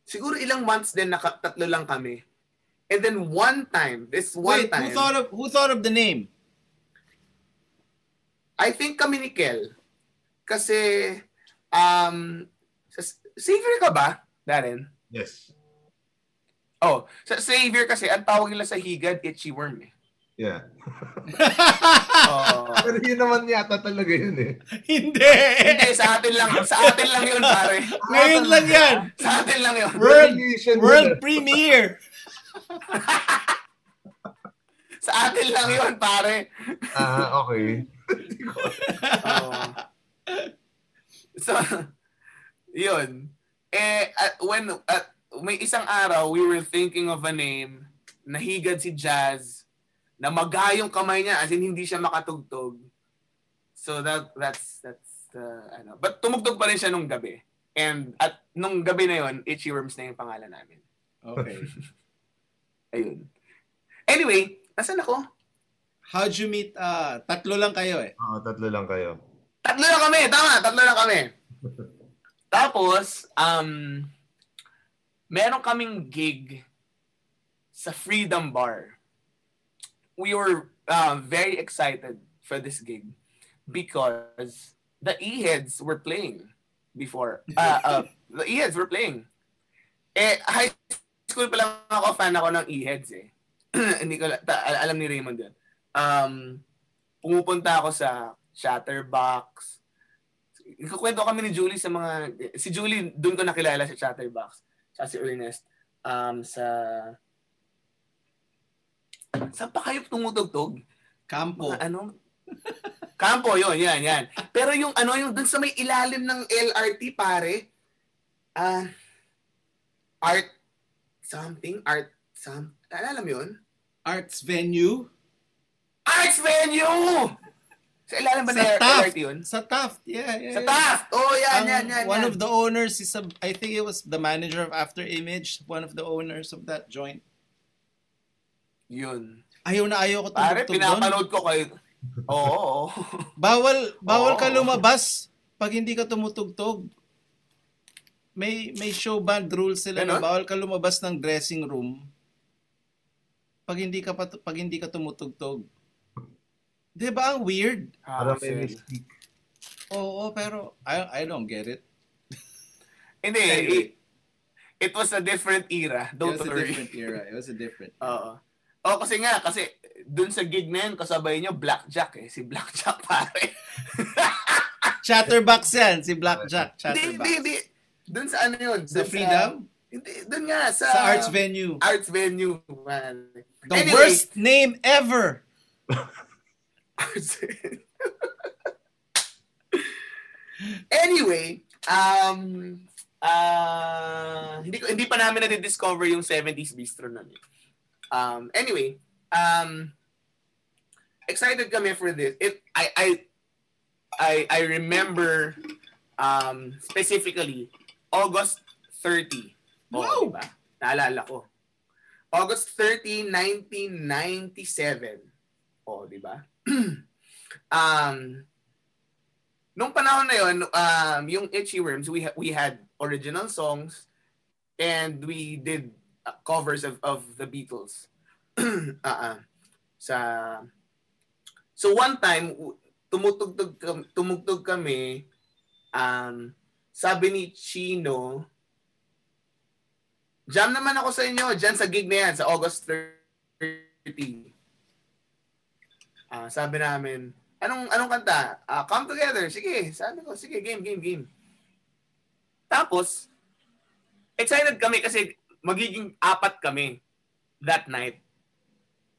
Siguro ilang months din naka, tatlo lang kami. And then one time, this one Wait, time, who thought of who thought of the name? I think kami ni Kel. Kasi, um, sa, Savior ka ba, Darren? Yes. Oh, sa Savior kasi, ang tawag nila sa higad, itchy worm eh. Yeah. Oh. Pero yun naman yata talaga yun eh. Hindi. Hindi, sa atin lang, sa atin lang yun, pare. Ngayon lang yan. Sa atin lang yun. World World premiere. Sa atin lang yun, pare. Ah, okay. Oh. So, yun. Eh, at when, at, may isang araw, we were thinking of a name, nahigad si Jazz, na maga yung kamay niya, as in hindi siya makatugtog. So that that's that's the ano. But tumugtog pa rin siya nung gabi. And at nung gabi na yon, Itchy Worms na yung pangalan namin. Okay. Ayun. Anyway, nasan ako? How'd you meet? Ah, tatlo lang kayo eh. Oo, tatlo lang kayo. Tatlo lang kami, tama, tatlo lang kami. Tapos, um, meron kaming gig sa Freedom Bar. We were uh, very excited for this gig because the E-Heads were playing before. Uh, uh, the E-Heads were playing. Eh, high school pa lang ako, fan ako ng E-Heads eh. Hindi ko, ta- al- alam ni Raymond yun. Um, pumupunta ako sa Chatterbox. Ikukwento kami ni Julie sa mga... Si Julie, doon ko nakilala sa Chatterbox. Sa si Ernest. Um, sa... Saan pa kayo tumutugtog? Campo. Mga ano? Campo, yun, yan, yan. Pero yung ano, yung dun sa may ilalim ng LRT, pare, ah, art something, art some, alala mo yun? Arts venue. Arts venue! Sa ilalim ba Sa ng Taft. LRT yun? Sa Taft. Yeah, yeah. Sa yeah. Taft! Oh, yan, Ang- yan, yan, one yan. of the owners is a, I think it was the manager of After Image, one of the owners of that joint. Yun. Ayaw na ayaw ko Pare, pinapanood ko kayo. Oo, oo. Bawal bawal ka Oo. lumabas pag hindi ka tumutugtog. May may show band rules sila na bawal ka lumabas ng dressing room pag hindi ka pat- pag hindi ka tumutugtog. 'Di ba ang weird? Parang may Hassle. mystique. Oo, pero I I don't get it. Hindi, Anyway. it, it was a different era. It Don't was a worry. different era. It was a different. Oo. Oh, kasi nga, kasi dun sa gig na yun, kasabay nyo, Blackjack eh. Si Blackjack, pare. Chatterbox yan, si Blackjack. Chatterbox. hindi, hindi. Dun sa ano yun? Sa dun Freedom? Hindi, dun nga, sa... Sa arts venue. Arts venue, man. The Anyway. worst name ever. Arts anyway, um, ah, hindi ko hindi pa namin na-discover yung 70s bistro nun. eh. Um, anyway, um, excited kami for this. It I I I I remember um specifically August 30. Oh, Wow. diba? Naalala ko. August 30, 1997. Oh, di ba? um, nung panahon na yon, um, yung Itchy Worms, we, ha- we had original songs and we did uh, covers of, of the Beatles. uh sa So one time tumutugtog tumugtog kami um sabi ni Chino, jam naman ako sa inyo dyan sa gig na yan, sa August 30. Ah, sabi namin, anong anong kanta? Ah, come together. Sige, sabi ko, sige, game, game, game. Tapos, excited kami kasi magiging apat kami that night.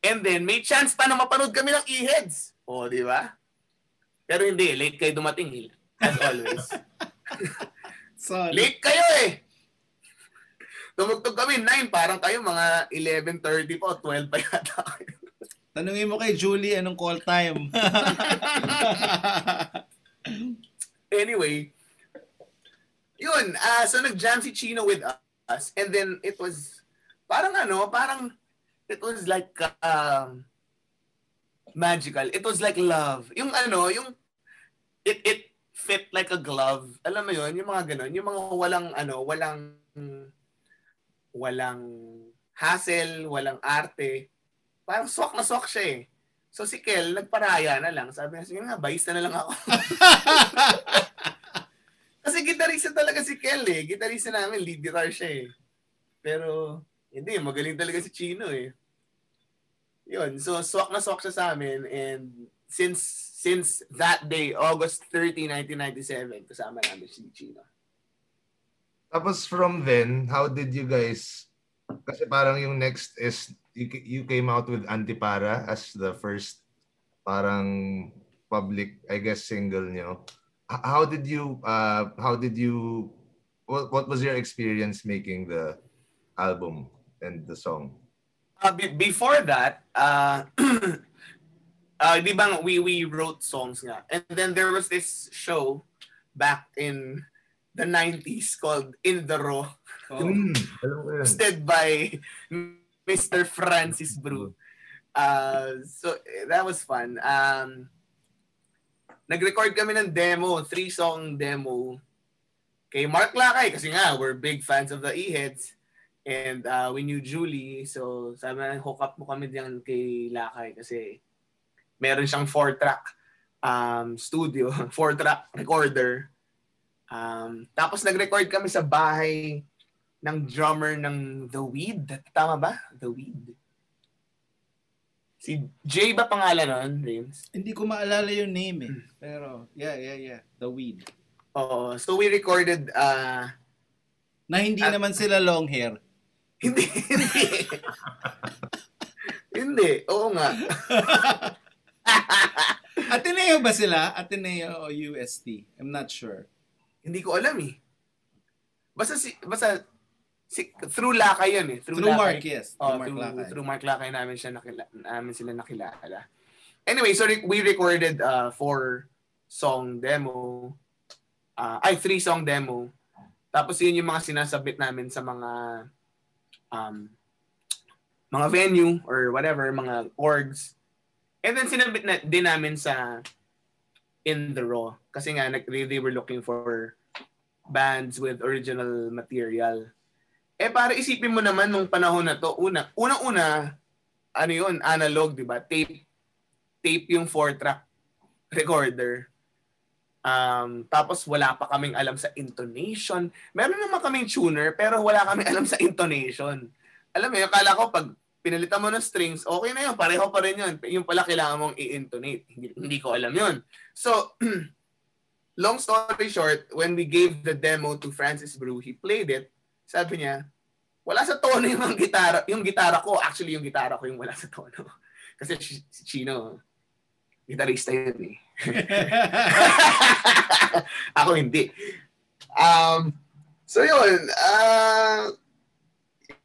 And then, may chance pa na mapanood kami ng e-heads. O, di ba? Pero hindi, late kayo dumating. eh. As always. Sorry. late kayo eh! Tumugtog kami 9, parang kayo mga 11.30 po, 12 pa yata kayo. Tanungin mo kay Julie anong call time. Anyway, yun, ah so nag-jam si Chino with us and then it was parang ano, parang it was like um magical. It was like love. Yung ano, yung it it fit like a glove. Alam mo yun, yung mga ganun, yung mga walang ano, walang walang hassle, walang arte. Parang swak na swak siya eh. So si Kel, nagparaya na lang. Sabi niya, sige nga, bayista na lang ako. Kasi gitarista talaga si Kel eh. Gitarista namin, lead guitar siya eh. Pero, hindi, magaling talaga si Chino eh. Yun, so swak na swak siya sa amin and since since that day, August 30, 1997, kasama namin si Chino. Tapos from then, how did you guys, kasi parang yung next is, you, you came out with Antipara as the first parang public, I guess, single nyo. How did you, uh, how did you, what, what was your experience making the album and the song? Uh, be- before that, uh, uh, di ba we, we wrote songs nga. And then there was this show back in the 90s called In the Raw, Oh. Hmm, hosted by Mr. Francis Bru. Uh, so eh, that was fun. Um, nag-record kami ng demo, three-song demo kay Mark Lakay kasi nga, we're big fans of the E-Heads. And uh, we knew Julie, so sabi na, hook up mo kami diyan kay Lakay kasi meron siyang four-track um, studio, four-track recorder. Um, tapos nag-record kami sa bahay ng drummer ng The Weed. Tama ba? The Weed. Si Jay ba pangalan nun, James? Hindi ko maalala yung name eh. Pero, yeah, yeah, yeah. The Weed. Oo. So we recorded, uh, Na hindi Ah. naman sila long hair. hindi, hindi. hindi, oo nga. Ateneo ba sila? Ateneo o UST? I'm not sure. hindi ko alam eh. Basta si, basta, si, through Lakay yun eh. Through Mark, yes. Oh, Through Mark through, Lakay. through Mark Lakay namin siya nakila, namin sila nakilala. Anyway, so we recorded uh, four song demo. Uh, ay, three song demo. Tapos yun yung mga sinasabit namin sa mga um, mga venue or whatever, mga orgs. And then sinabit na din namin sa In The Raw. Kasi nga, nag- they, they were looking for bands with original material. Eh, para isipin mo naman nung panahon na to, una, unang-una, ano yun, analog, di ba? Tape, tape yung four-track recorder. Um, tapos wala pa kaming alam sa intonation. Meron naman kaming tuner, pero wala kaming alam sa intonation. Alam mo yun, kala ko pag pinalitan mo ng strings, okay na yun, pareho pa rin yun. Yung pala kailangan mong i-intonate. Hindi, hindi ko alam yun. So, long story short, when we gave the demo to Francis Brew, he played it. Sabi niya, wala sa tono yung gitara, yung gitara ko. Actually, yung gitara ko yung wala sa tono. Kasi si Chino, gitarista yun eh. Ako hindi. Um, so yun, ah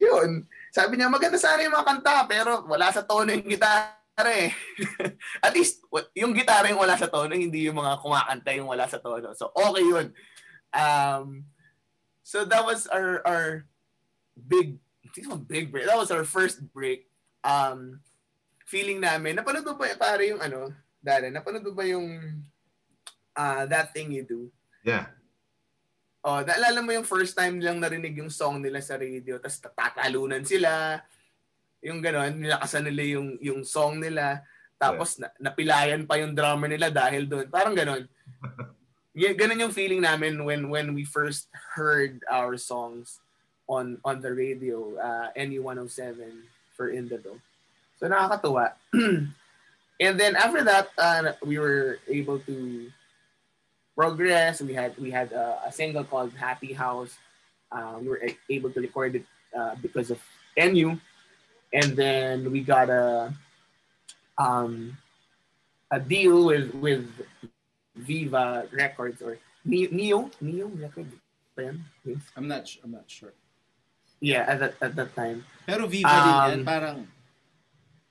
yun. Sabi niya, maganda sana yung mga kanta, pero wala sa tono yung gitara eh. At least, yung gitara yung wala sa tono, hindi yung mga kumakanta yung wala sa tono. So, okay yun. Um, so that was our, our big, big break. That was our first break. Um, feeling namin, napanood mo ba pare yung ano, Dara, napanood mo ba yung ah, That Thing You Do? Yeah. Oh, naalala mo yung first time nilang narinig yung song nila sa radio, tapos tatalunan sila, yung gano'n, nilakasan nila yung, yung song nila, tapos na, napilayan pa yung drummer nila dahil doon. Parang gano'n. Yeah, ganun yung feeling namin when when we first heard our songs on on the radio, uh, NE 107 for Indado. So nakakatuwa. and then after that, uh, we were able to progress. We had we had uh, a single called Happy House. Uh, we were able to record it uh, because of NU, and then we got a um, a deal with with Viva Records or Neo Neo, Neo Record. ba yan? Yes. I'm not I'm not sure. Yeah, at that at that time. Pero Viva din yan, Um, parang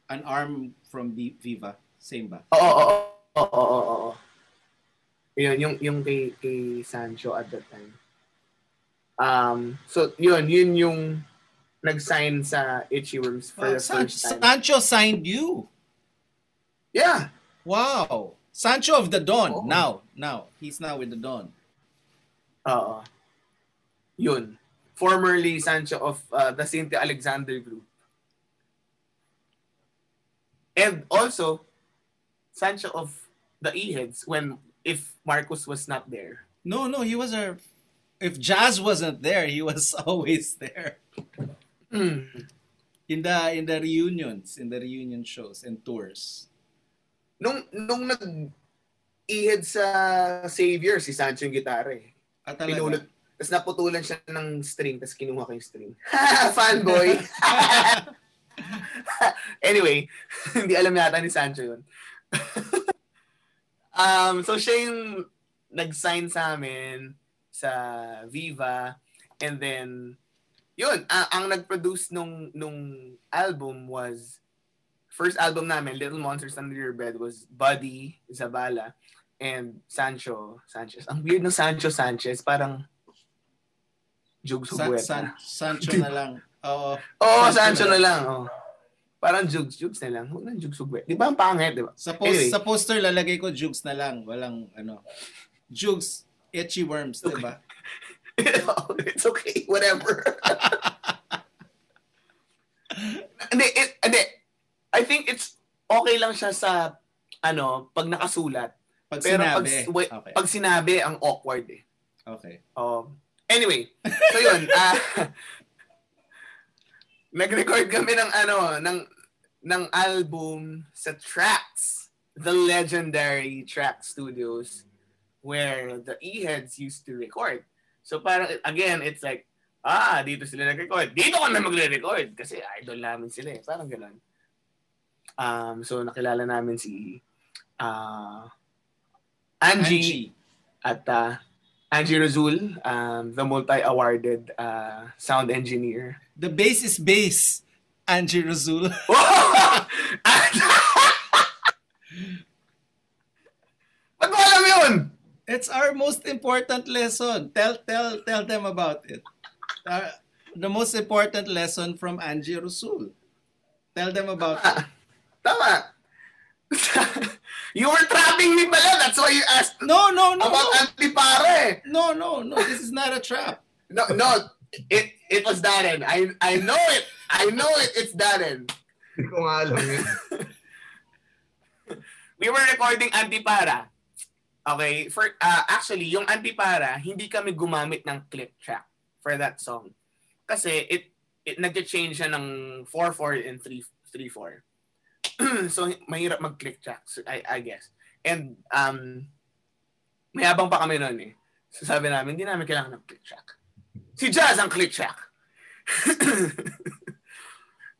an arm from Viva. Same ba? Oo, oo, oo, oo, oo, oo. Yun, yung, yung kay, kay Sancho at that time. Um, so, yun, yun yung nag-sign sa Itchy Worms for Wow, the San- first time. Sancho signed you. Yeah. Wow. Sancho of the Dawn. Oo. Now, now. He's now with the Dawn. Oo. Yun. Formerly Sancho of uh, the Saint Alexander Group. And also, Sancho of the E-Heads when if Marcos was not there. No, no, he was our if Jazz wasn't there, he was always there. Hmm. In the in the reunions, in the reunion shows and tours. Nung, nung nag E-Head sa Savior, si Sancho yung gitara eh. At talaga. Pinulot. Tapos naputulan siya ng string, tapos kinuha ko yung string. Fanboy! anyway, hindi alam yata ni Sancho yun. Um, so siya yung nag-sign sa amin sa Viva and then yun, a- ang nag-produce nung nung album was first album namin, Little Monsters Under Your Bed was Buddy Zabala and Sancho Sanchez. Ang weird ng Sancho Sanchez, parang Jugs San. San, Sancho na lang. Oo. Oo, Sancho Sancho na na lang. Oh. Parang Jugs, Jugs na lang. Huwag na Jugs Hugueta. Di ba ang pangit, di ba? Sa, post, Anyway. sa poster, lalagay ko Jugs na lang. Walang, ano. Jugs, itchy worms, di ba? It's okay, whatever. Hindi, it, hindi. I think it's okay lang siya sa ano, pag nakasulat. Pag Pero sinabi. pag, wait, okay. pag sinabi, ang awkward eh. okay. Um, anyway, so yun, ah nag-record kami ng ano, ng ng album sa Tracks, the legendary Track Studios where the E-Heads used to record. So parang again, it's like ah, dito sila nag-record. Dito kami magre-record kasi idol namin sila eh. Parang gano'n. Um, so nakilala namin si ah Angie, Angie. at uh, Angie Razul, um, the multi-awarded uh, sound engineer. The bass is bass. Angie Razul. Ba't mo alam yun? It's our most important lesson. Tell tell tell them about it. Uh, the most important lesson from Angie Rasul. Tell them about it. Tama. you were trapping me pala. That's why you asked No, no, no, about no. Antipare. No, no, no. This is not a trap. No, no. It it was Darren. I I know it. I know it. It's Darren. Hindi ko nga alam yun. we were recording Antipara. Okay, for uh, actually yung Antipara, hindi kami gumamit ng click track for that song. Kasi it it nag-change siya ng 4/4 and 3 3/4. so mahirap mag-click track, so, I I guess. And um mayabang pa kami noon eh. So sabi namin, hindi namin kailangan ng click track. Si Jazz ang click track.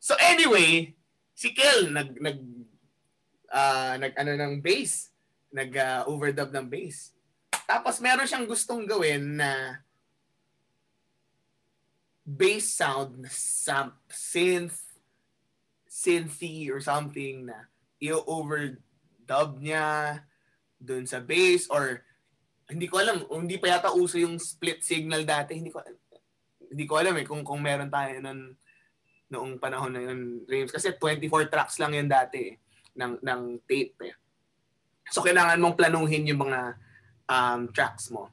so anyway, si Kel nag nag ah nag ano ng bass, nag ah, overdub ng bass. Tapos meron siyang gustong gawin na bass sound na synth synthy or something na i-overdub niya dun sa bass or hindi ko alam, hindi pa yata uso yung split signal dati, hindi ko hindi ko alam eh kung kung meron tayo nun noong panahon na yun, James. Kasi 24 tracks lang yun dati eh, ng, ng tape eh. So, kailangan mong planuhin yung mga um, tracks mo.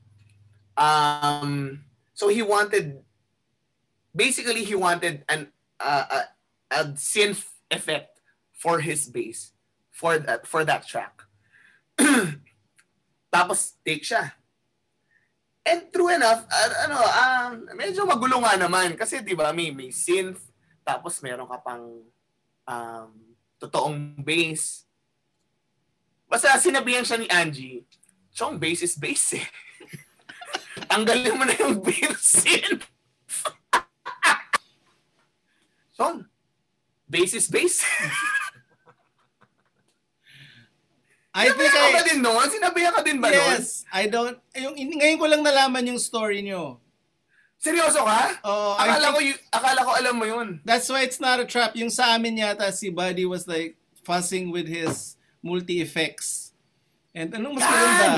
Um, so, he wanted, basically, he wanted an, uh, a, a synth effect for his bass, for that, for that track. Tapos, take siya. and true enough, uh, ano, um, medyo magulo nga naman. Kasi di ba, may, may synth, tapos meron ka pang um, totoong bass. Basta sinabihan siya ni Angie, Chong, bass is bass eh. Tanggalin mo na yung bass synth. Chong, bass is bass. I think Sinabihan ka I... din noon? Sinabihan ka din ba noon? Yes, I don't... Yung, ngayon ko lang nalaman yung story nyo. Seryoso ka? Oh, I akala think- ko y- akala ko alam mo yun. That's why it's not a trap. Yung sa amin yata, si Buddy was like fussing with his multi-effects. And anong mas maganda?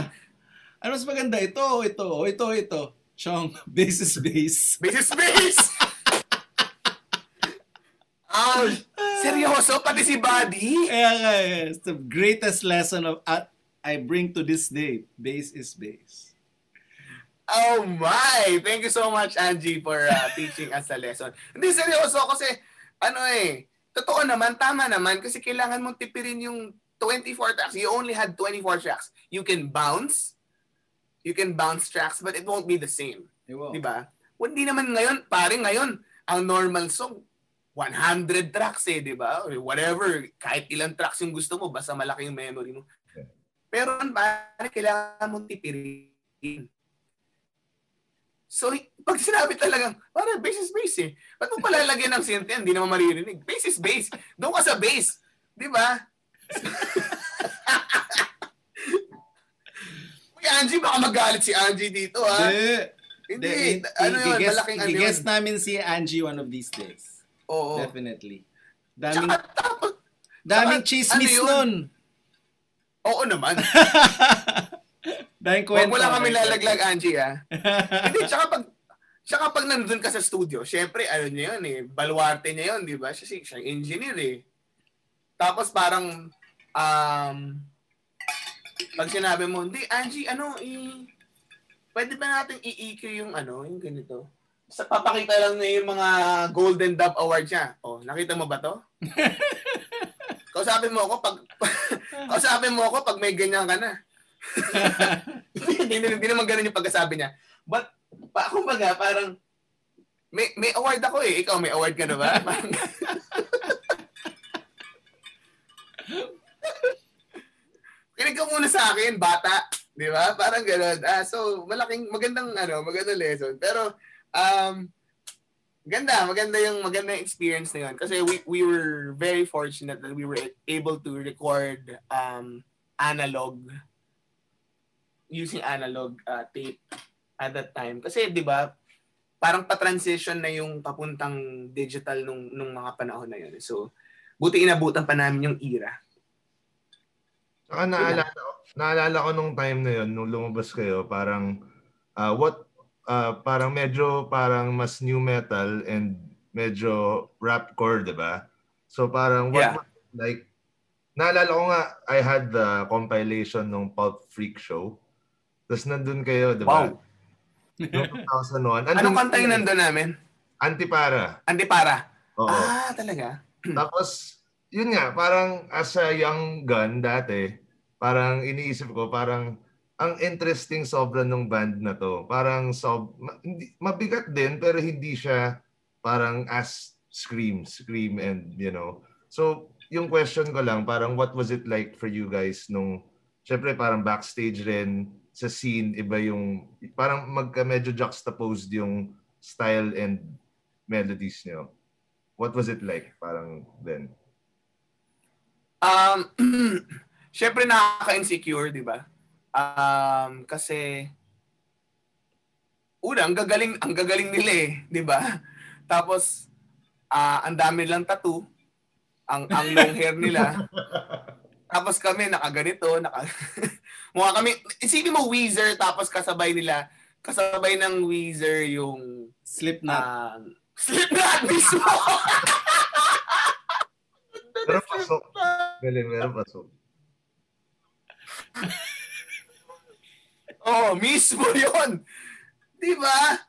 Ano mas maganda? Ito, ito, ito, ito. Chong, bass is bass. Basis space! Ah, seryoso? Pati si Buddy? Kaya nga, eh, it's the greatest lesson of uh, I bring to this day. Bass is bass. Oh my! Thank you so much, Angie, for uh, teaching us a lesson. Hindi, seryoso kasi, ano eh, totoo naman, tama naman, kasi kailangan mong tipirin yung 24 tracks. You only had 24 tracks. You can bounce, you can bounce tracks, but it won't be the same. Ewan. Di ba? Hindi naman ngayon, pare ngayon, ang normal song, 100 tracks eh, di ba? Whatever, kahit ilang tracks yung gusto mo, basta malaki yung memory mo. Pero pare, kailangan mong tipirin. So, pag sinabi talagang, parang bass is bass eh. Ba't mo palalagyan ng synth yan? Hindi naman maririnig. Bass is bass. Doon ka sa bass. Di ba? Uy, Angie, baka magalit si Angie dito, ha? Hindi. Hindi. Di- ano yun? Malaking ano yun. i-guess namin si Angie one of these days. Oo. Definitely. Daming, Tsaka, tapos, daming tsaka, chismis ano yun? nun. Oo naman. daming Huwag kwento. mo lang kami lalaglag, Angie, ha? Hindi, tsaka pag, tsaka pag nandun ka sa studio, syempre, ano niya yun eh, baluarte niya yun, di ba? Siya, siya yung engineer eh. Tapos parang, um, pag sinabi mo, hindi, Angie, ano, i, pwede ba natin i-EQ yung ano, yung ganito? Sa papakita lang niya yung mga Golden Dove Award niya. Oh, nakita mo ba to? Kausapin mo ako pag kausapin mo ako pag may ganyan ka na. hindi, hindi, hindi naman ganun yung pagkasabi niya. But, pa, kumbaga, parang, may, may award ako eh. Ikaw, may award ka na ba? Kinig ka muna sa akin, bata. Di ba? Parang gano'n. Ah, so, malaking, magandang, ano, magandang lesson. Pero, um, ganda, maganda yung maganda experience na yun. Kasi we, we were very fortunate that we were able to record um, analog using analog uh, tape at that time. Kasi 'di ba, parang pa-transition na yung papuntang digital nung nung mga panahon na yun. So, buti inabutan pa namin yung era. Saka naalala naalala ko nung time na yun, nung lumabas kayo, parang, uh, what, uh, parang medyo parang mas new metal and medyo rapcore, di ba? So parang, what, Yeah. like, naalala ko nga, I had the compilation ng Pulp Freak show. Tapos nandun kayo, di ba? Wow. Noong 2001. Anong Andun- kanta yung nandun namin? Antipara. Antipara. Oo. Ah, talaga? Tapos, yun nga, parang as a young gun dati, parang iniisip ko, parang ang interesting sobra nung band na to. Parang sob, hindi, mabigat din, pero hindi siya parang as Scream, Scream and, you know. So, yung question ko lang, parang what was it like for you guys nung, syempre parang backstage rin, sa scene, iba yung, parang magka medyo juxtaposed yung style and melodies nyo. What was it like parang then? Um, syempre nakaka-insecure, di ba? Um, kasi, una, ang gagaling, ang gagaling nila eh, di ba? Tapos, ah ang dami lang tattoo, ang, ang long hair nila. Tapos kami, nakaganito, naka, mukha kami, isipin mo Weezer, tapos kasabay nila, kasabay ng Weezer yung Slipknot. um, Slipknot mismo! Pero pasok. Galing, meron pasok. Oh, mismo yon. Di ba?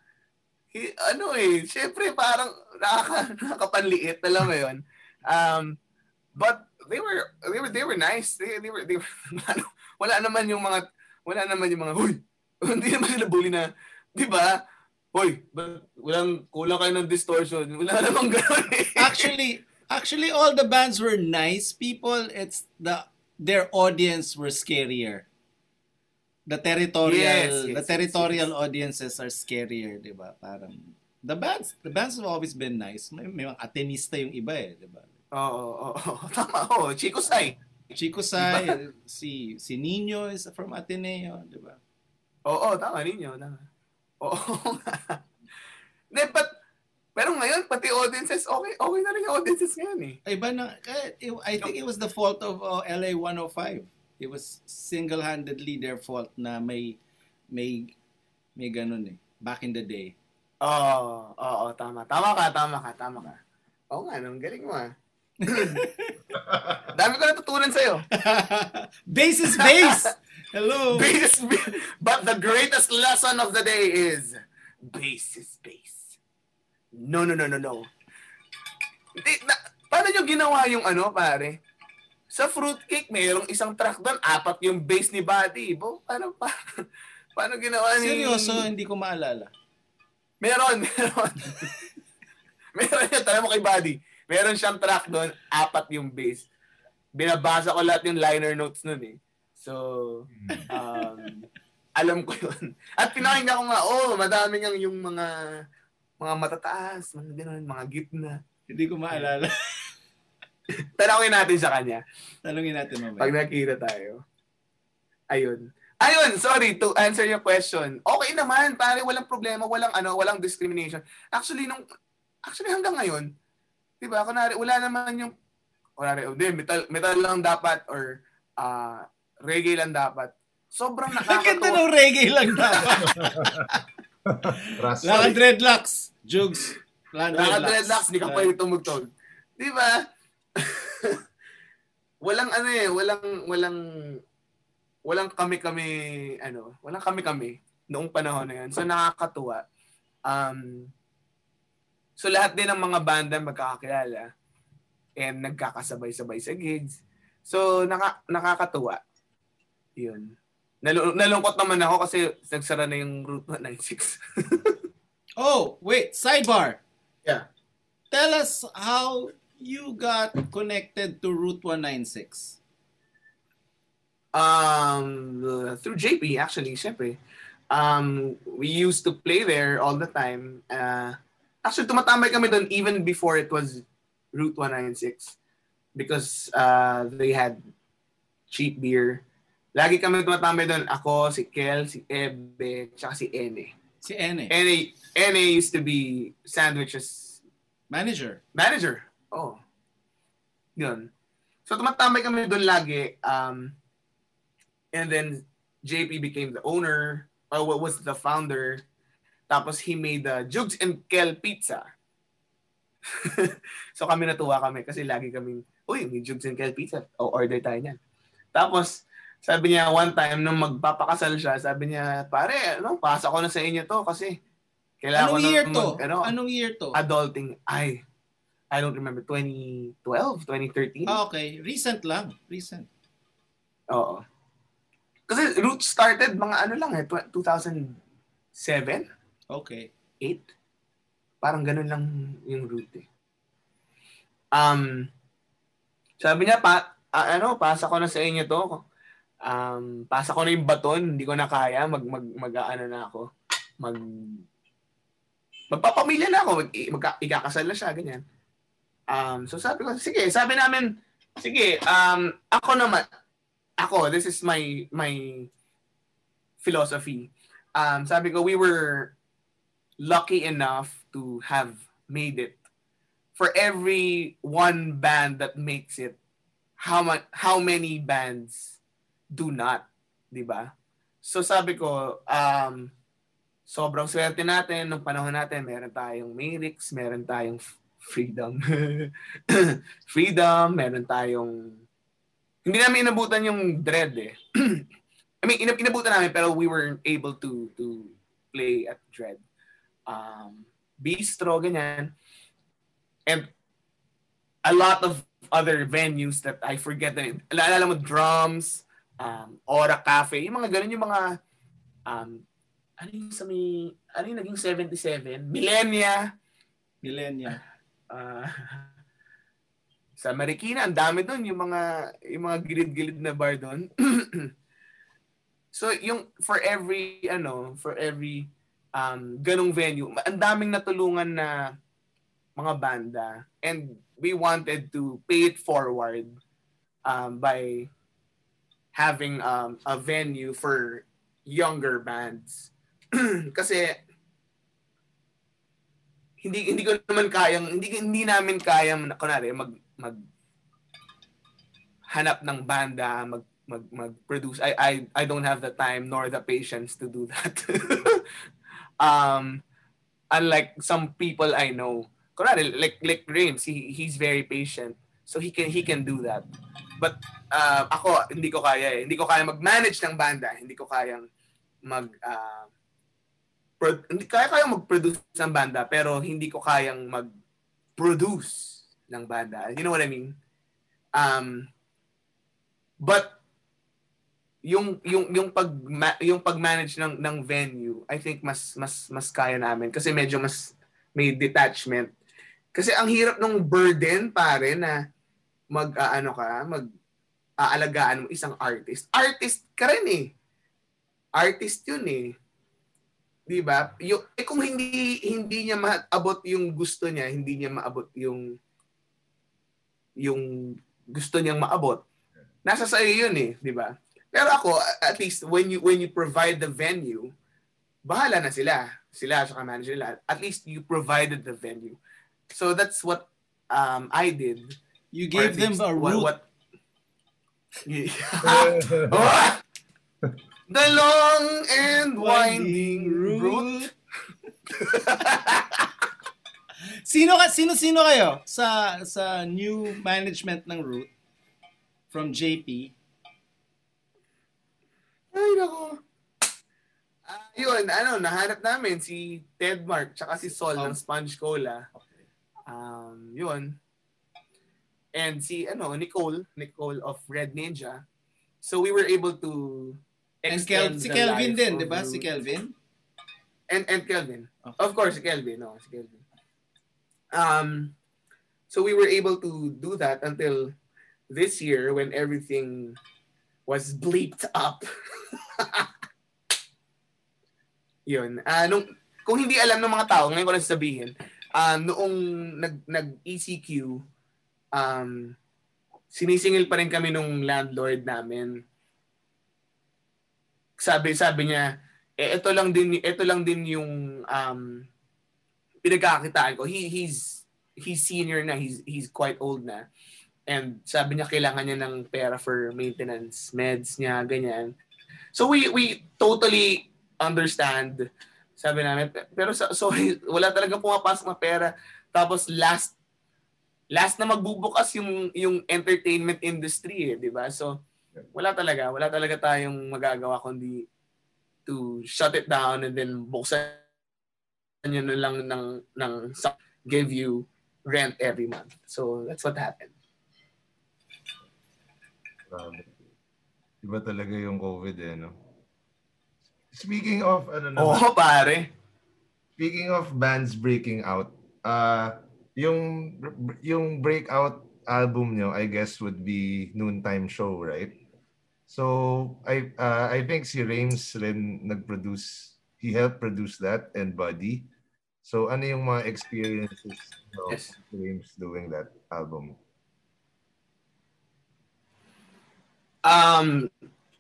Ano eh, syempre parang nakaka, nakakapanliit, alam mo yun. Um, but they were, they were, they were nice. They, they were, they were, ano, wala naman yung mga, wala naman yung mga, huy, hindi naman sila bully na, Di ba? Hoy, walang kulang kayo ng distortion. Wala namang gano'n eh. actually, actually, all the bands were nice people. It's the their audience were scarier. The territorial, Yes, yes, the yes, territorial audiences are scarier, di ba? Parang the bands, the bands have always been nice. May, may mga atenista yung iba eh, di ba? Oo, oo, oo. Tama, oo. Chico Sai. Chico Sai, si si Nino is from Ateneo, di ba? Oo, tama ninyo. Tama. Oo. Hindi, but, pero ngayon, pati audiences, okay, okay na rin yung audiences ngayon eh. Iba na, kaya it- I think it was the fault of uh, LA 105. It was single-handedly their fault na may may may ganun eh. Back in the day. Oo, oo, tama. Tama ka, tama ka, tama ka. Oo nga, nang galing mo ah. Dami ko natutunan sa'yo. bass is bass! Hello! Bass, but the greatest lesson of the day is bass is bass. No, no, no, no, no. Di, na, paano nyo ginawa yung ano, pare? Sa fruitcake, mayroong isang track doon, apat yung bass ni Buddy. Bo, paano, paano, paano ginawa ni... Seryoso, hindi ko maalala. Meron, meron. meron yun, tala mo kay Buddy. Meron siyang track doon, apat yung bass. Binabasa ko lahat yung liner notes nun eh. So, um, alam ko yun. At pinakinggan ko nga, oh, madami ngang yung mga mga matataas, mga ganun, mga gitna. Hindi ko maalala. Tanawin natin sa kanya Tanungin natin mamaya. pag nakita tayo. Ayun. Ayun, sorry to answer your question. Okay naman, pare, walang problema, walang ano, walang discrimination. Actually nung actually hanggang ngayon, 'di ba? Kunwari wala naman yung kunwari, oh, di, metal metal lang dapat or ah reggae lang dapat. Sobrang Ang ganda ng reggae lang dapat. Rasta. Laka dreadlocks. Jugs. Laka Naka dreadlocks, di ka pwede tumugtog. Di ba? walang ano eh, walang walang walang kami-kami ano, walang kami-kami noong panahon na 'yan. So nakakatuwa. Um So lahat din ng mga banda magkakakilala and nagkakasabay-sabay sa gigs. So naka, nakakatuwa. 'Yun. Nalu- nalungkot naman ako kasi nagsara na yung Route 196. Oh, wait. Sidebar. Yeah. Tell us how you got connected to Route 196. Um, through JP actually, syempre. Um, we used to play there all the time. Uh, actually, tumatambay kami doon even before it was Route 196 because uh, they had cheap beer. Lagi kami tumatambay doon. Ako, si Kel, si Ebe, tsaka si Ene. Si Ene. Ene, Ene used to be sandwiches Manager. manager. Oh. Yun. So tumatambay kami doon lagi. Um, and then JP became the owner, or what was the founder. Tapos he made the Jugs and Kel Pizza. so kami natuwa kami kasi lagi kaming, uy, may Jugs and Kel Pizza. O order tayo niyan. Tapos sabi niya one time nung magpapakasal siya, sabi niya, pare, ano, pasa ko na sa inyo to kasi kailangan Anong ko na year to? mag- ano, Anong year to? adulting. Ay, I don't remember. 2012, 2013? Ah, okay. Recent lang. Recent. Oo. Kasi Roots started mga ano lang eh, tw- 2007, Okay. 8. Parang ganun lang yung root eh. Um, sabi niya, pa, ah, ano, pasa ko na sa inyo to. Um, pasa ko na yung baton, hindi ko na kaya, mag, mag, mag ano na ako, mag, magpapamilya na ako, mag, mag, ikakasal na siya, ganyan. Um, so sabi ko, sige, sabi namin, sige, um, ako naman, ako, this is my, my philosophy. Um, sabi ko, we were lucky enough to have made it. For every one band that makes it, how much, how many bands do not, di ba? So sabi ko, um, sobrang swerte natin nung panahon natin. Meron tayong Mayrix, meron tayong Freedom. Freedom, meron tayong... Hindi namin inabutan yung Dread eh. I mean, inab- inabutan namin pero we were able to to play at Dread. Um, Bistro, ganyan. And a lot of other venues that I forget na Alala mo, drums, um, Aura Cafe, yung mga ganun yung mga um, ano yung sa may, ano yung naging 77? Millennia. Millennia. Ah, sa Marikina, ang dami doon yung mga yung mga gilid-gilid na bar doon. so yung for every ano, for every um ganong venue, ang daming natulungan na mga banda and we wanted to pay it forward um, by having um, a venue for younger bands. Kasi hindi hindi ko naman kayang hindi hindi namin kayang kunari mag mag hanap ng banda, mag mag mag-produce. I I I don't have the time nor the patience to do that. um unlike some people I know. Kunwari, like like Rames, he he's very patient. So he can he can do that. But uh, ako hindi ko kaya eh. Hindi ko kaya mag-manage ng banda, hindi ko kayang mag uh, pro- kaya kayang mag-produce ng banda pero hindi ko kayang mag-produce ng banda. You know what I mean? Um but yung yung yung pag yung pag-manage ng ng venue, I think mas mas mas kaya namin kasi medyo mas may detachment. Kasi ang hirap ng burden pare na mag uh, ano ka, mag aalagaan mo isang artist. Artist ka rin eh. Artist 'yun eh. 'Di ba? Yung eh kung hindi hindi niya maabot yung gusto niya, hindi niya maabot yung yung gusto niyang maabot. Nasa sa iyo 'yun eh, 'di ba? Pero ako, at least when you when you provide the venue, bahala na sila. Sila sa manager nila. At least you provided the venue. So that's what um, I did. You gave them a route. What, what, oh! The long and winding, winding route. sino ka sino sino kayo sa sa new management ng route from JP? Ay, nako. Uh, yun, ano, nahanap namin si Ted Mark tsaka si Sol oh. ng Sponge Cola. Um, yun. And si, ano, Nicole, Nicole of Red Ninja. So we were able to And Kel- si Kelvin din, di ba? Si Kelvin? And, and Kelvin. Okay. Of course, si Kelvin. No, si Kelvin. Um, so we were able to do that until this year when everything was bleeped up. Yun. Uh, nung, kung hindi alam ng mga tao, ngayon ko lang sabihin, uh, noong nag, nag-ECQ, um, sinisingil pa rin kami nung landlord namin. Sabi sabi niya, eh ito lang din ito lang din yung um pinagkakitaan ko. He he's he's senior na, he's he's quite old na. And sabi niya kailangan niya ng pera for maintenance, meds niya, ganyan. So we we totally understand. Sabi namin, pero so, sorry, wala talaga pumapasok na pera. Tapos last last na magbubukas yung yung entertainment industry eh, 'di ba? So wala talaga, wala talaga tayong magagawa kundi to shut it down and then buksan niyo na lang ng ng give you rent every month. So that's what happened. Grabe. Iba talaga yung COVID eh, no? Speaking of, ano naman. Oo, oh, pare. Speaking of bands breaking out, uh, yung, yung breakout album nyo, I guess, would be Noontime Show, right? So, I uh, I think si Rames rin nag-produce, he helped produce that and Buddy. So, ano yung mga experiences of yes. Rames doing that album? um,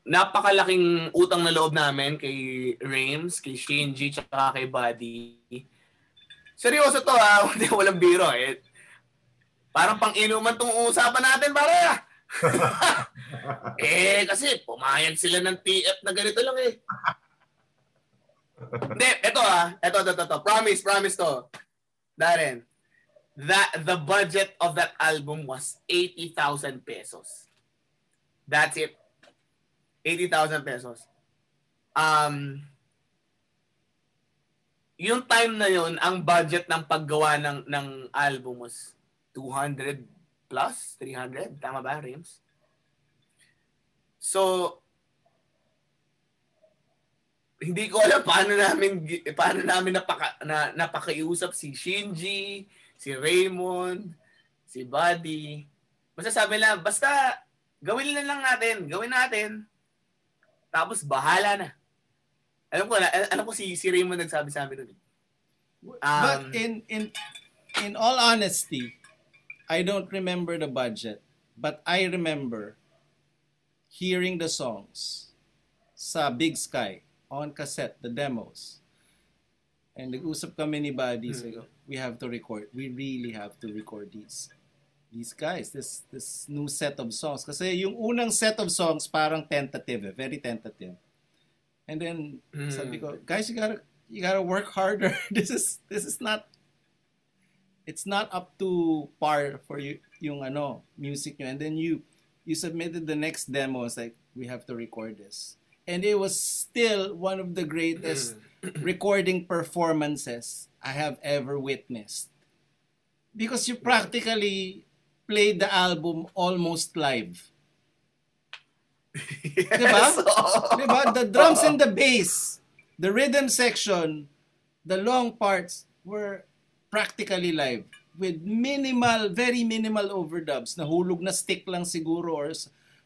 napakalaking utang na loob namin kay Rames, kay Shinji, tsaka kay Buddy. Seryoso to ha, hindi walang biro eh. Parang pang inuman tong usapan natin, pare. eh, kasi pumayag sila ng TF na ganito lang eh. Hindi, ito ah. Ito, ito, ito. Promise, promise to. Darren, that the budget of that album was 80,000 pesos. That's it. 80,000 pesos. Um, yung time na yun, ang budget ng paggawa ng, ng album was 200 plus, 300. Tama ba, Rims? So, hindi ko alam paano namin paano namin napaka, na, napakiusap si Shinji, si Raymond, si Buddy. Basta sabi lang, basta gawin na lang natin, gawin natin. Tapos bahala na. Alam ko na, alam ko si si Raymond nagsabi sa amin eh. But Um, in in in all honesty, I don't remember the budget, but I remember hearing the songs sa Big Sky on cassette, the demos. And nag-usap kami ni Buddy, Hmm. sabi ko, we have to record. We really have to record these these guys, this this new set of songs. Kasi yung unang set of songs parang tentative, eh, very tentative. And then Mm. sabi ko, guys, you gotta you gotta work harder. this is this is not it's not up to par for you yung ano music nyo. And then you you submitted the next demo. It's like we have to record this, and it was still one of the greatest recording performances I have ever witnessed because you practically played the album almost live. yes, Diba? Diba? The drums and the bass, the rhythm section, the long parts were practically live with minimal, very minimal overdubs. Nahulog na stick lang siguro or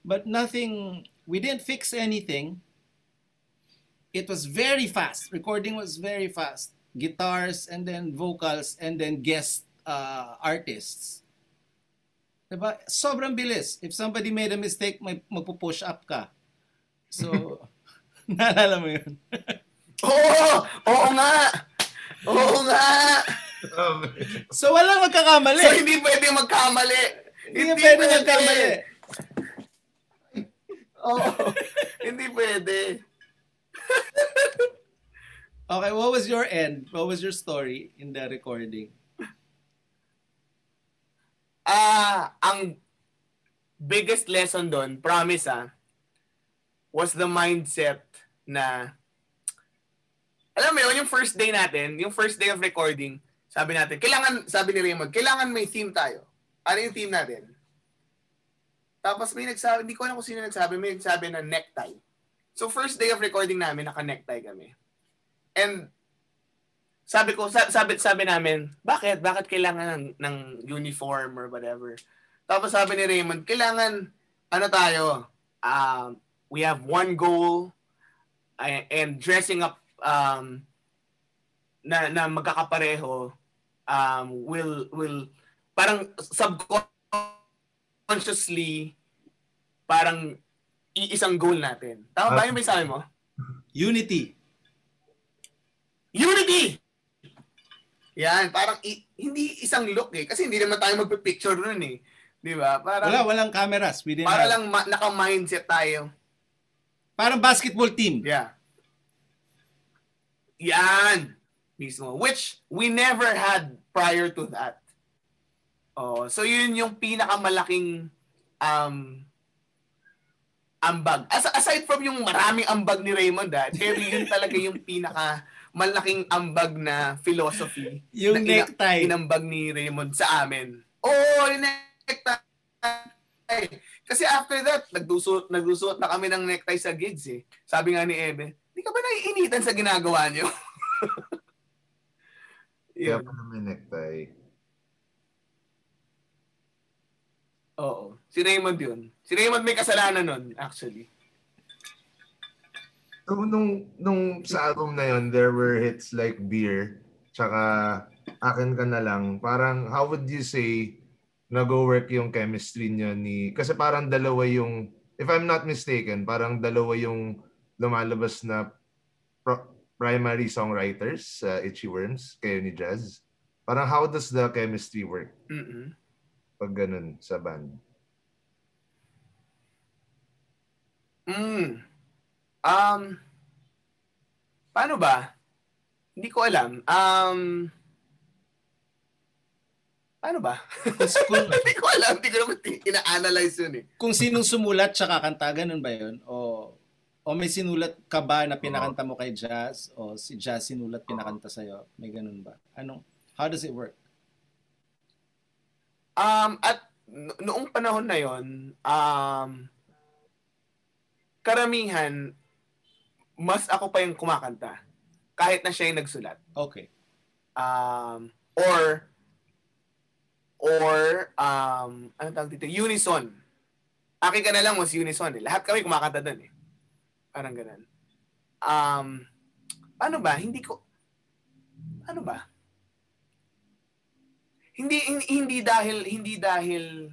but nothing, we didn't fix anything. It was very fast. Recording was very fast. Guitars and then vocals and then guest uh, artists. Diba? Sobrang bilis. If somebody made a mistake, may magpo-push up ka. So, naalala mo yun? Oo! Oo nga! Oo nga! Um, So, walang magkakamali. So, hindi pwede magkamali. Hindi ka pwede magkamali. Oo. hindi pwede. Okay, what was your end? What was your story in the recording? Ah, ang biggest lesson doon, promise ah, was the mindset na alam mo yun, yung first day natin, yung first day of recording, sabi natin, kailangan, sabi ni Raymond, kailangan may theme tayo. Ano yung theme natin? Tapos may nagsabi, hindi ko alam kung sino nagsabi, may nagsabi na necktie. So first day of recording namin, naka-necktie kami. And sabi ko, sa- sabi, sabi namin, bakit? Bakit kailangan ng, ng uniform or whatever? Tapos sabi ni Raymond, kailangan, ano tayo, um, we have one goal uh, and dressing up um, na, na magkakapareho um, will, will, parang subconsciously, parang iisang goal natin. Tama ba yung may sabi mo? Unity. Unity! Yan, parang i- hindi isang look eh. Kasi hindi naman tayo magpipicture nun eh. Di ba? Parang, Wala, walang cameras. We para have- lang ma- naka-mindset tayo. Parang basketball team. Yeah. Yan. Mismo. Which we never had prior to that. Oh, so yun yung pinakamalaking um ambag. As, aside from yung maraming ambag ni Raymond, ah, pero yun talaga yung pinaka malaking ambag na philosophy Yung na ina- necktie. inambag ni Raymond sa amin. Oo, yung necktie. Kasi after that, nagdusuot, nagdusuot na kami ng necktie sa gigs eh. Sabi nga ni Ebe, di ka ba naiinitan sa ginagawa niyo? kaya Yun. pala may necktie. Oo. Si Raymond yun. Si Raymond may kasalanan nun, actually. So, nung, nung sa album na yon there were hits like Beer, tsaka Akin Ka Na Lang. Parang, how would you say, nag-work yung chemistry niyo ni... Kasi parang dalawa yung, if I'm not mistaken, parang dalawa yung lumalabas na pro- primary songwriters sa Itchy Worms, kayo ni Jazz. Parang how does the chemistry work Mm-mm. pag ganun sa band? Mm. Um, paano ba? Hindi ko alam. Um, paano ba? kung, Hindi ko alam. Hindi ko naman ina-analyze yun eh. kung sinong sumulat tsaka kanta, ganun ba yun? O, o may sinulat ka ba na pinakanta mo kay Jazz? O si Jazz sinulat pinakanta sa'yo? May ganun ba? Anong, how does it work? Um, at no- noong panahon na yon, um, karamihan, mas ako pa yung kumakanta. Kahit na siya yung nagsulat. Okay. Um, or, or, um, ano tawag dito? Unison. Akin ka na lang was unison. Eh. Lahat kami kumakanta doon eh. Parang ganun. Um, paano ba? Hindi ko, ano ba? Hindi, hindi, hindi dahil, hindi dahil,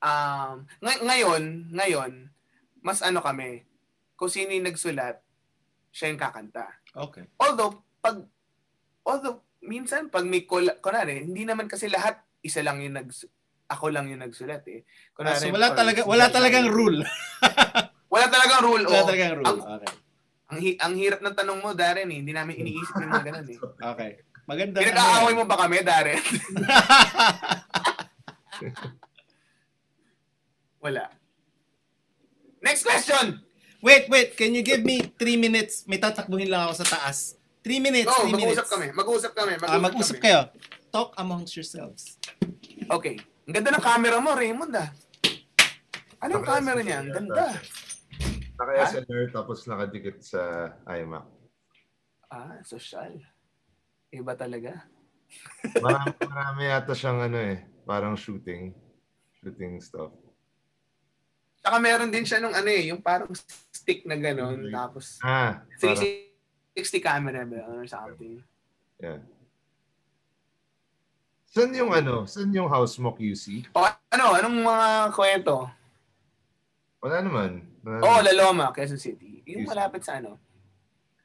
um, ngay- ngayon, ngayon, mas ano kami, kung sino yung nagsulat, siya yung kakanta. Okay. Although, pag, although, minsan, pag may, kol- kunwari, hindi naman kasi lahat, isa lang yung nag, ako lang yung nagsulat eh. Ah, Kunwari, so wala talaga wala talagang rule. Wala talagang rule. Wala oh. talagang rule. Ang, Okay. ang, hi- ang hirap ng tanong mo, Darren, eh. Hindi namin iniisip yung mga ganun eh. Okay. Maganda. Pinag-aaway mo ba kami, Darren? Wala. Next question! Wait, wait. Can you give me three minutes? May tatakbuhin lang ako sa taas. Three minutes. Oh, three minutes. mag-usap kami. Mag-usap kami. Mag-usap, Ah, mag-usap kami. kayo. Talk amongst yourselves. Okay. Ang ganda ng camera mo, Raymond ah. Ano yung camera niya? Ang ganda. Naka-SLR tapos nakadikit sa iMac. Ah, social. Iba talaga. Marami, marami yata siyang ano eh, parang shooting. Shooting stuff. Saka meron din siya nung ano eh, yung parang stick na gano'n. Okay. Tapos Ah, parang, 360 camera ba or something. yeah. Saan yung ano? Saan yung house mo, QC? O ano, anong mga kwento? Wala naman. Wala Oh, naman. Laloma, Quezon City. Yung malapit sa ano?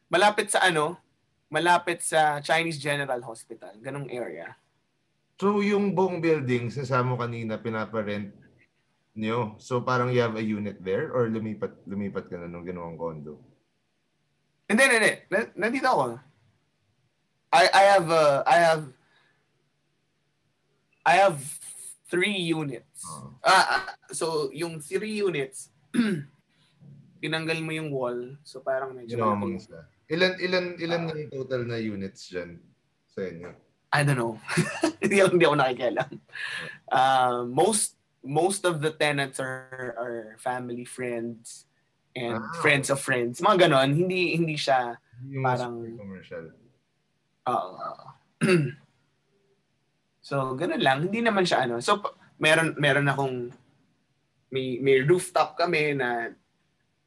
Malapit sa ano? Malapit sa Chinese General Hospital. Ganong area. So yung buong building, sinasabi mo kanina, pinaparent nyo. So parang you have a unit there or lumipat lumipat ka na nung ginawang condo? Hindi, hindi, hindi. Na- Nandito ako. I I have uh, I have I have three units. Oo. Ah, ah, so yung three units, tinanggal mo yung wall. So parang medyo malaki. isa. Ilan ilan ilan yung total na units diyan sa inyo? I don't know. hindi ako, hindi ako nakikialam. Uh, most most of the tenants are are family friends and Ah. friends of friends. Mga ganon. Hindi hindi siya Yung Parang- commercial. Oo. so, ganun lang. Hindi naman siya ano. So, meron, meron akong may, may rooftop kami na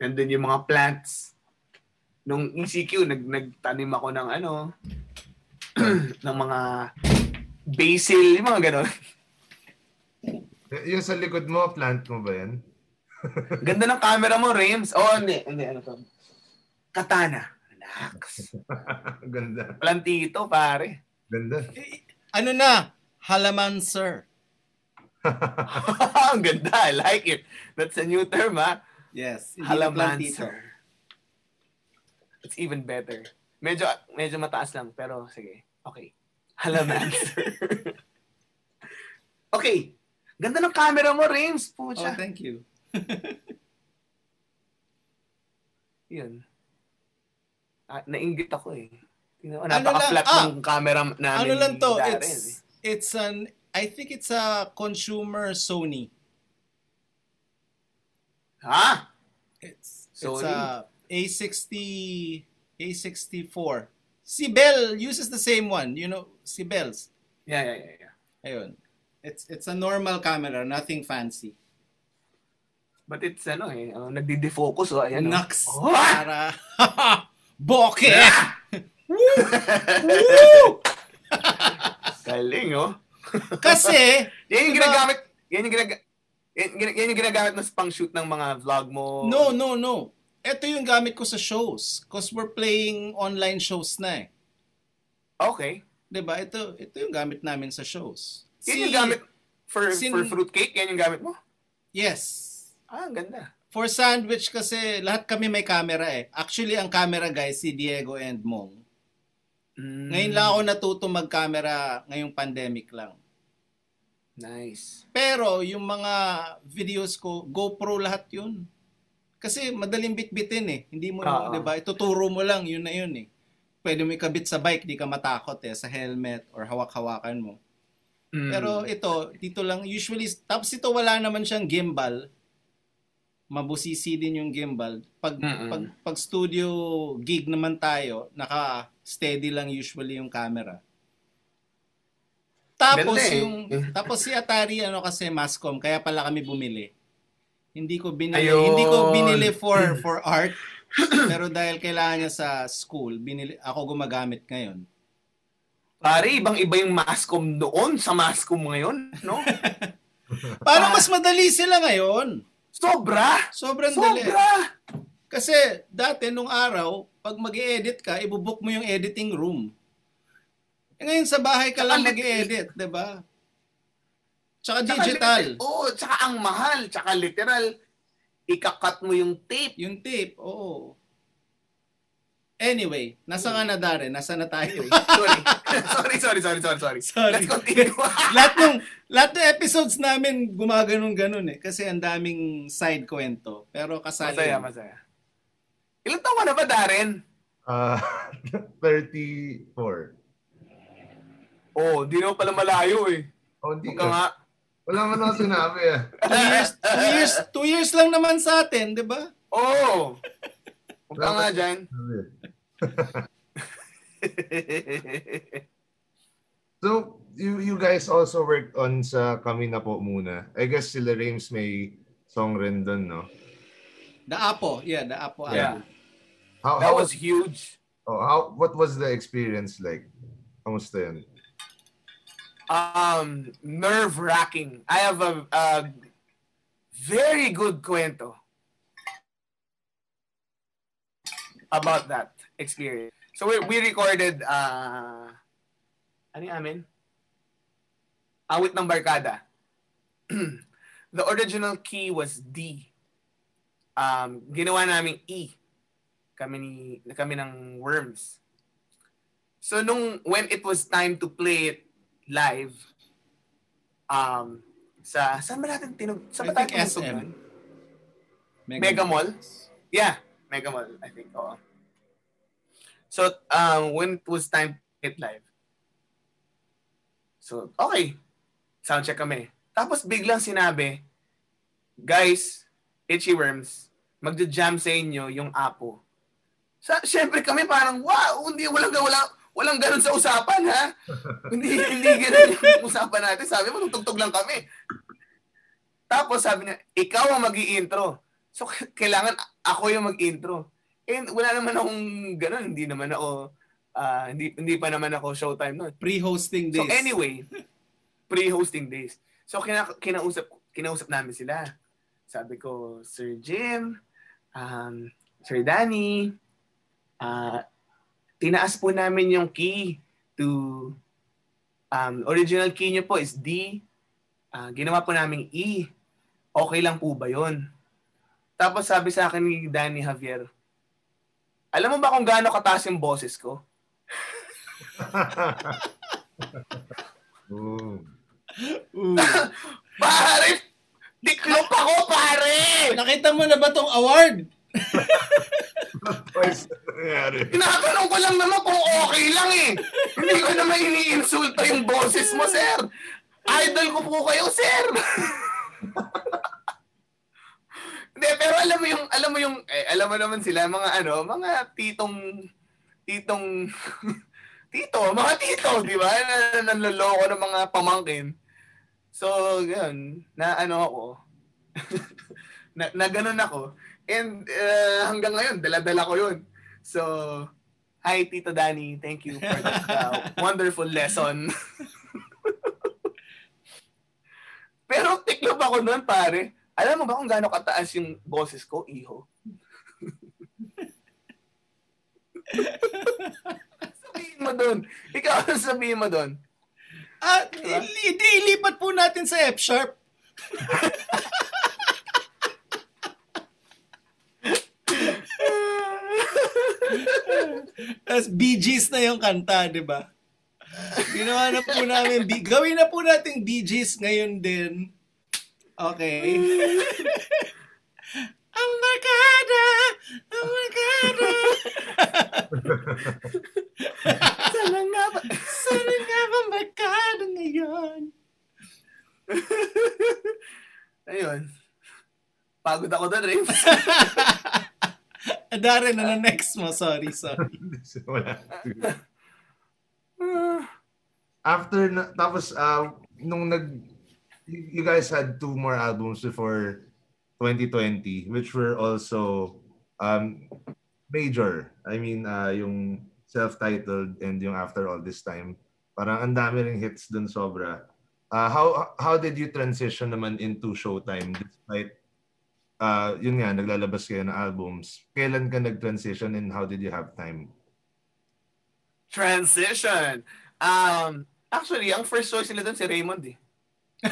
nandun yung mga plants. Nung ECQ, nag, nagtanim ako ng ano, ng mga basil, yung mga ganon. Y- yung sa likod mo, plant mo ba yan? Ganda ng camera mo, Rames. Oh, hindi. Hindi, ano to? Katana. Relax. Ganda. Plantito, pare. Ganda. Ano na? Halaman, sir. Ang ganda. I like it. That's a new term, ha? Yes. hindi. Halamancer. It's even better. Medyo medyo mataas lang pero sige. Okay. Halamancer. okay. Ganda ng camera mo, Rames. Oh, Pucha. thank you. Yun. Ah, nainggit ako eh. Mo, Ano Napaka-flat? Ah! ng camera namin. Ano lang to? It's eh. it's an I think it's a consumer Sony. Ha? It's it's Sony? a A60 A64. Si Bell uses the same one, you know, si Bell's. Yeah, yeah, yeah. yeah. Ayun. It's it's a normal camera, nothing fancy. But it's ano eh, oh, nagdi-defocus oh, ayan. Naks. Oh! Para Boke. Woo! Woo! Galing oh. Kasi Yan yung Diba? ginagamit, yan yung ginagamit, yan, yan- yung ginagamit mo sa pang-shoot ng mga vlog mo. No, no, no. Ito yung gamit ko sa shows. Because we're playing online shows na eh. Okay. 'Di ba? Ito, ito yung gamit namin sa shows. Yan yung gamit for, Sin- for fruitcake, yan yung gamit mo? Yes. Ah, ang ganda. For sandwich kasi lahat kami may camera eh. Actually, ang camera guys, si Diego and Mong. Mm, Ngayon lang ako natuto mag-camera ngayong pandemic lang. Nice. Pero yung mga videos ko, GoPro lahat yun. Kasi madaling bitbitin eh. Hindi mo, Oo. 'di ba? Ituturo mo lang yun na yun eh. Pwede mo ikabit sa bike, di ka matakot eh sa helmet or hawak-hawakan mo. Mm. Pero ito, dito lang usually tapos ito wala naman siyang gimbal. mabusisi din yung gimbal. Pag, Mm-mm. pag, pag studio gig naman tayo, naka-steady lang usually yung camera. Tapos Ganda eh. yung tapos si Atari ano kasi Mascom kaya pala kami bumili. Hindi ko binili, Ayun. hindi ko binili for for art. pero dahil kailangan niya sa school, binili ako gumagamit ngayon. Pare, ibang-iba yung mascom noon sa mascom ngayon, no? Parang mas madali sila ngayon. Sobra! Sobrang dali. Sobra! Kasi dati nung araw, pag mag edit ka, ibubook mo yung editing room. Eh, ngayon sa bahay ka lang lit- mag edit di ba? Tsaka digital. Oo, tsaka ang mahal. Tsaka literal, ikakat mo yung tape. Yung tape, oo. Anyway, nasa nga na Darren? Nasa na tayo? sorry. sorry, sorry, sorry, sorry, sorry. Sorry. Let's continue. lahat ng lahat ng episodes namin gumaganon-ganon eh kasi ang daming side kwento. Pero kasali. masaya, masaya. Ilan taon ka na ba, Darren? Ah, 34. Oh, di naman pala malayo eh. Oh, hindi Huwag ka nga. Wala man ako sinabi ah. Two years, two years, two years lang naman sa atin, di ba? Oh! Huwag ka nga dyan. So, you you guys also worked on sa Kami Na Po muna. I guess sila Rames may song rin dun, no? The Apo, yeah, the Apo Yeah. album. How, That how, was huge. oh, how, what was the experience like? Kamusta yun? Um, nerve-wracking. I have a, a very good kwento about that experience. So we, we recorded, uh, ano yung amin? Awit ng Barkada. the original key was D. Um, ginawa namin E. Kami, ni, kami ng Worms. So nung when it was time to play it live, um, sa, saan ba natin tinug, sa I ba tayo SM. tinugtugan? Mega Mall? Yeah, Mega Mall, I think. Oo. So, um, when it was time to hit live, so, okay. Soundcheck kami. Tapos biglang sinabi, guys, Itchy Worms, magja-jam sa inyo yung Apo. Sa, syempre kami parang, wow, hindi, walang, walang, walang ganun sa usapan, ha? hindi, hindi ganun yung usapan natin. Sabi mo, tugtog lang kami. Tapos sabi niya, ikaw ang mag intro So, kailangan ako yung mag-intro. And wala naman akong ganun. Hindi naman ako, ah, hindi, hindi pa naman ako showtime noon. Pre-hosting days. So anyway, pre-hosting days. So kina, kinausap, kinausap namin sila. Sabi ko, Sir Jim, um, Sir Danny, ah, tinaas po namin yung key to, um, original key niyo po is D. Ah, ginawa po namin E. Okay lang po ba yon? Tapos sabi sa akin ni Danny Javier, alam mo ba kung gaano kataas yung boses ko? Ooh. Ooh. Pare! Diklop ako, pare! Nakita mo na ba tong award? Tinatanong ko lang naman kung okay lang eh. Hindi ko naman iniinsulta yung boses mo, sir. Idol ko po kayo, sir. Hindi, pero alam mo yung, alam mo yung, eh, alam mo naman sila, mga ano, mga titong, titong, tito, mga tito, di ba? Na, nanloloko ng mga pamangkin. So, yun, na ano ako, na, na ganun ako. And uh, hanggang ngayon, dala-dala ko yun. So, hi Tito Danny, thank you for that uh, wonderful lesson. Pero tiklop ako noon, pare. Alam mo ba kung gaano kataas yung boses ko, iho? sabihin mo doon. Ikaw ang sabihin mo doon. Ah, Diba? di, di, ilipat po natin sa F-sharp. Tapos Bee Gees na yung kanta, di ba? Ginawa na po namin, Bee- gawin na po natin Bee Gees ngayon din. Okay. Ang barkada! Ang barkada! Sana nga ba? Sana nga bang barkada ngayon? Ayun. Pagod ako doon, Rims. Darren, ano next mo? Sorry, sorry. After, na, tapos, uh, nung nag, you guys had two more albums before 2020, which were also um, major. I mean, uh, yung self-titled and yung After All This Time. Parang ang dami ring hits dun sobra. Uh, how how did you transition naman into Showtime despite uh, yun nga, naglalabas kayo ng albums. Kailan ka nag-transition and how did you have time? Transition! Um, actually, ang first choice nila doon si Raymond eh.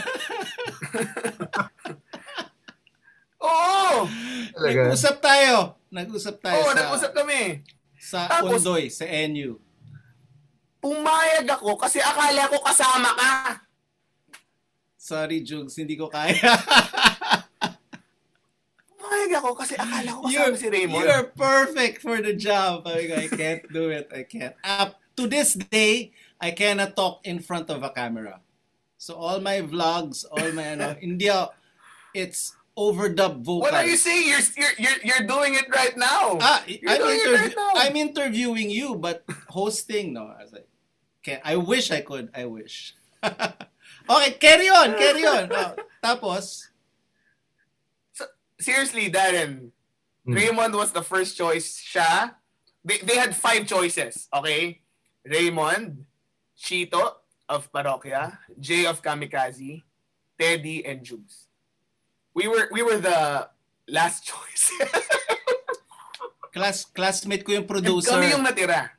Oo! Talaga? Nag-usap tayo. Nag-usap tayo Oo, sa, nag-usap kami. sa Tapos- Undoy, sa NU. Pumayag ako kasi akala ko kasama ka. Sorry, Jugs, hindi ko kaya. Pumayag ako kasi akala ko kasama you're, si Raymond. you're perfect for the job. Sabi ko, I can't do it. I can't. Up to this day, I cannot talk in front of a camera. So all my vlogs, all my ano, hindi ako- it's overdub vocals. What are you saying? You're, you're, you're, you're doing it right now. Ah, You're I'm, doing it interview- right. I'm interviewing you, but hosting, no. I was like, can I wish I could. I wish. okay, carry on, carry on. Oh, tapos, Seriously, Darren, Hmm. Raymond was the first choice. Siya, they, they had five choices, okay? Raymond, Chito of Parokya, Jay of Kamikaze, Teddy, and Jugs. We were we were the last choice. class classmate ko yung producer. And producer. Kami yung natira.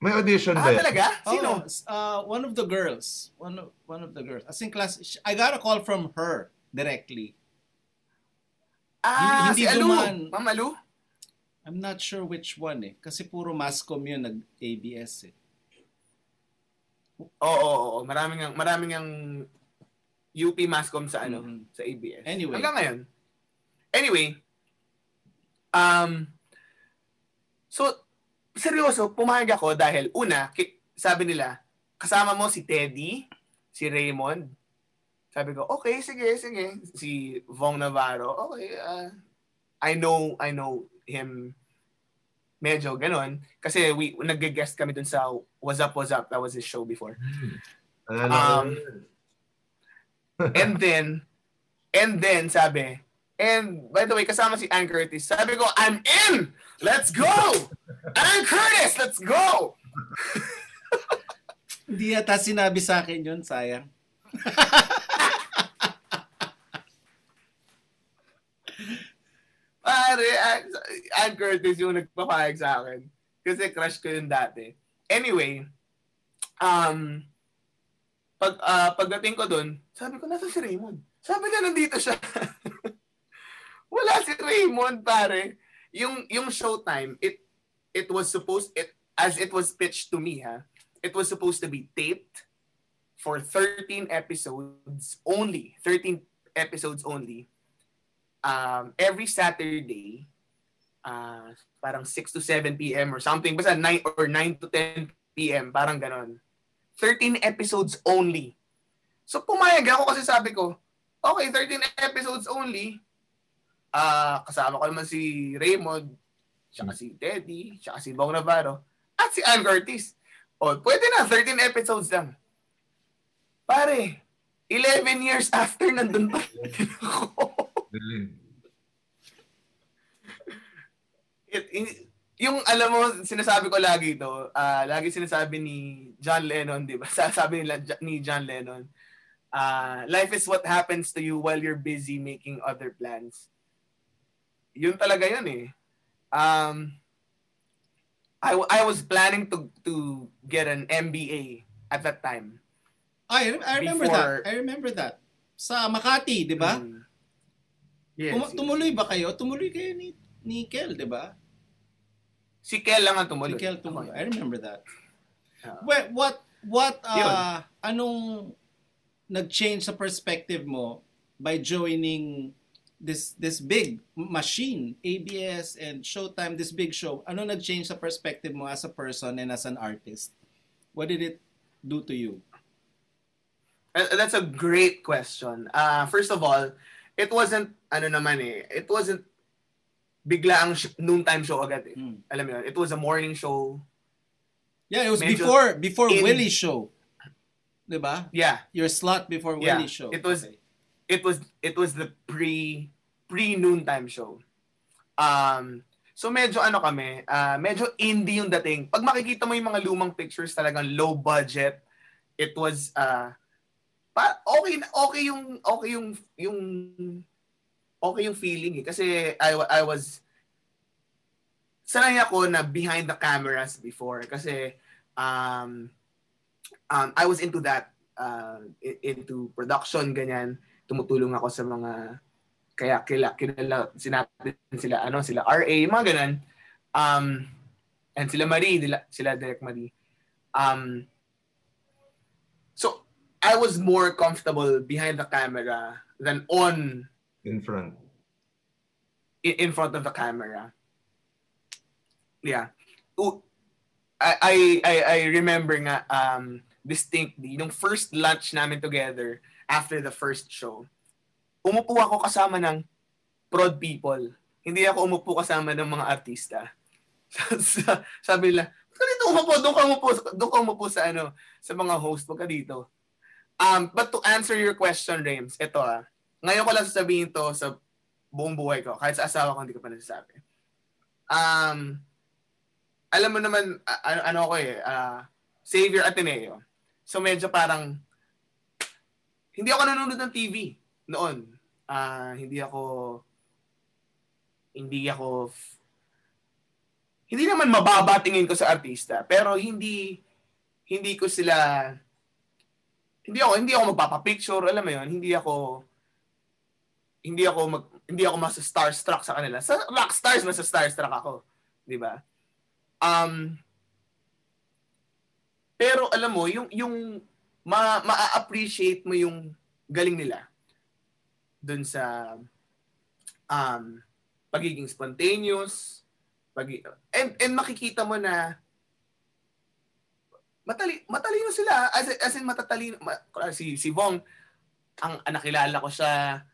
May audition Ah, ba? yun? talaga? Sino? Oh, uh, one of the girls. One of, one of the girls. As in class, I got a call from her directly. Ah, hindi si Alu. dumaan. Ma'am Alu? I'm not sure which one eh. Kasi puro mascom yun nag-ABS eh. Oo, oo, oo. Maraming ang, maraming ang UP Mascom sa ano, Mhm. sa ABS. Anyway. Hanggang ngayon. Anyway, um, so, seryoso, pumayag ako dahil, una, sabi nila, kasama mo si Teddy, si Raymond. Sabi ko, okay, sige, sige. Si Vong Navarro, okay, uh, I know, I know him medyo ganon. Kasi we, nag-guest kami dun sa What's Up, What's Up. That was his show before. Ko Um. And then, and then sabi, and by the way, kasama si Ann Curtis. Sabi ko, I'm in! Let's go! Ann Curtis, let's go! Hindi yata sinabi sa akin yun, sayang. Pare, Ann, Curtis yung nagpapayag sa akin. Kasi crush ko yun dati. Anyway, um, pag, ah, pagdating ko dun, sabi ko, nasa si Raymond? Sabi niya, nandito siya. Wala si Raymond, pare. Yung, yung showtime, it, it was supposed, it, as it was pitched to me, ha, it was supposed to be taped for 13 episodes only. 13 episodes only. Um, every Saturday, uh, parang 6 to 7 p.m. or something. Basta 9 or 9 to 10 p.m. Parang ganon. 13 episodes only. So pumayag ako kasi sabi ko, okay, 13 episodes only. Ah, kasama ko naman si Raymond, tsaka si Teddy, tsaka si Bong Navarro, at si Ann Curtis. O, pwede na, 13 episodes lang. Pare, 11 years after nandun pa ako. Galing. Yung alam mo, sinasabi ko lagi ito, ah lagi sinasabi ni John Lennon, di ba? Sabi nila ni John Lennon, ah life is what happens to you while you're busy making other plans. Yun talaga yun eh. Um, I, I was planning to to get an MBA at that time. I, I remember Before- that. I remember that. Sa Makati, di ba? Mm. Yes, Tum- tumuloy ba kayo? Tumuloy kayo ni, ni Kel, di ba? Si Kel lang ang Si tumuloy. Kel tumuloy. I remember that. Ah. Well, what, what, Yun. uh, anong nag-change sa perspective mo by joining this this big machine, ABS and Showtime, this big show? Ano nag-change sa perspective mo as a person and as an artist? What did it do to you? Uh, That's a great question. Uh, first of all, it wasn't, ano naman eh, it wasn't bigla ang sh- noontime show agad eh. Mm. Alam mo yun, it was a morning show. Yeah, it was Medyo before before in- Willie's show. 'Di ba? Yeah, Your slot before Yeah, Willie's show. it was- Okay. it was it was the pre pre noontime show. Um so medyo ano kami, ah, medyo indie yung dating. Pag makikita mo yung mga lumang pictures talagang low budget. It was uh pa, okay okay yung okay yung yung okay yung feeling eh. Kasi I I was sanay ako na behind the cameras before. Kasi um um I was into that uh, into production ganyan. Tumutulong ako sa mga kaya kila kilala sinabi sila ano sila RA mga ganun. Um and sila Marie sila, sila Direk Marie. Um I was more comfortable behind the camera than on In front. in, in front of the camera. Yeah. I I I, remember nga um distinctly nung first lunch namin together after the first show umupo ako kasama ng prod people. Hindi ako umupo kasama ng mga artista. Sa- sabi nila "Ba't ka dito umupo doon ka umupo doon ka umupo sa ano sa mga host wag ka dito um but to answer your question James ito ah. Ngayon ko lang sasabihin to sa buong buhay ko. Kahit sa asawa ko hindi ko pa nasasabi. Um alam mo naman ano, ano ako eh ah, Xavier Ateneo. So medyo parang hindi ako nanonood ng TV noon. Ah, hindi ako hindi ako hindi naman mababa tingin ko sa artista pero hindi hindi ko sila hindi ako hindi ako magpapa-picture alam mo yon hindi ako hindi ako mag, hindi ako mas starstruck sa kanila. Sa rock stars mas starstruck ako di ba? Um pero alam mo yung yung ma ma-appreciate mo yung galing nila dun sa um pagiging spontaneous pag and and makikita mo na matali matalino sila as in, as in matatalino ma, si si Vong ang, ang nakilala ko siya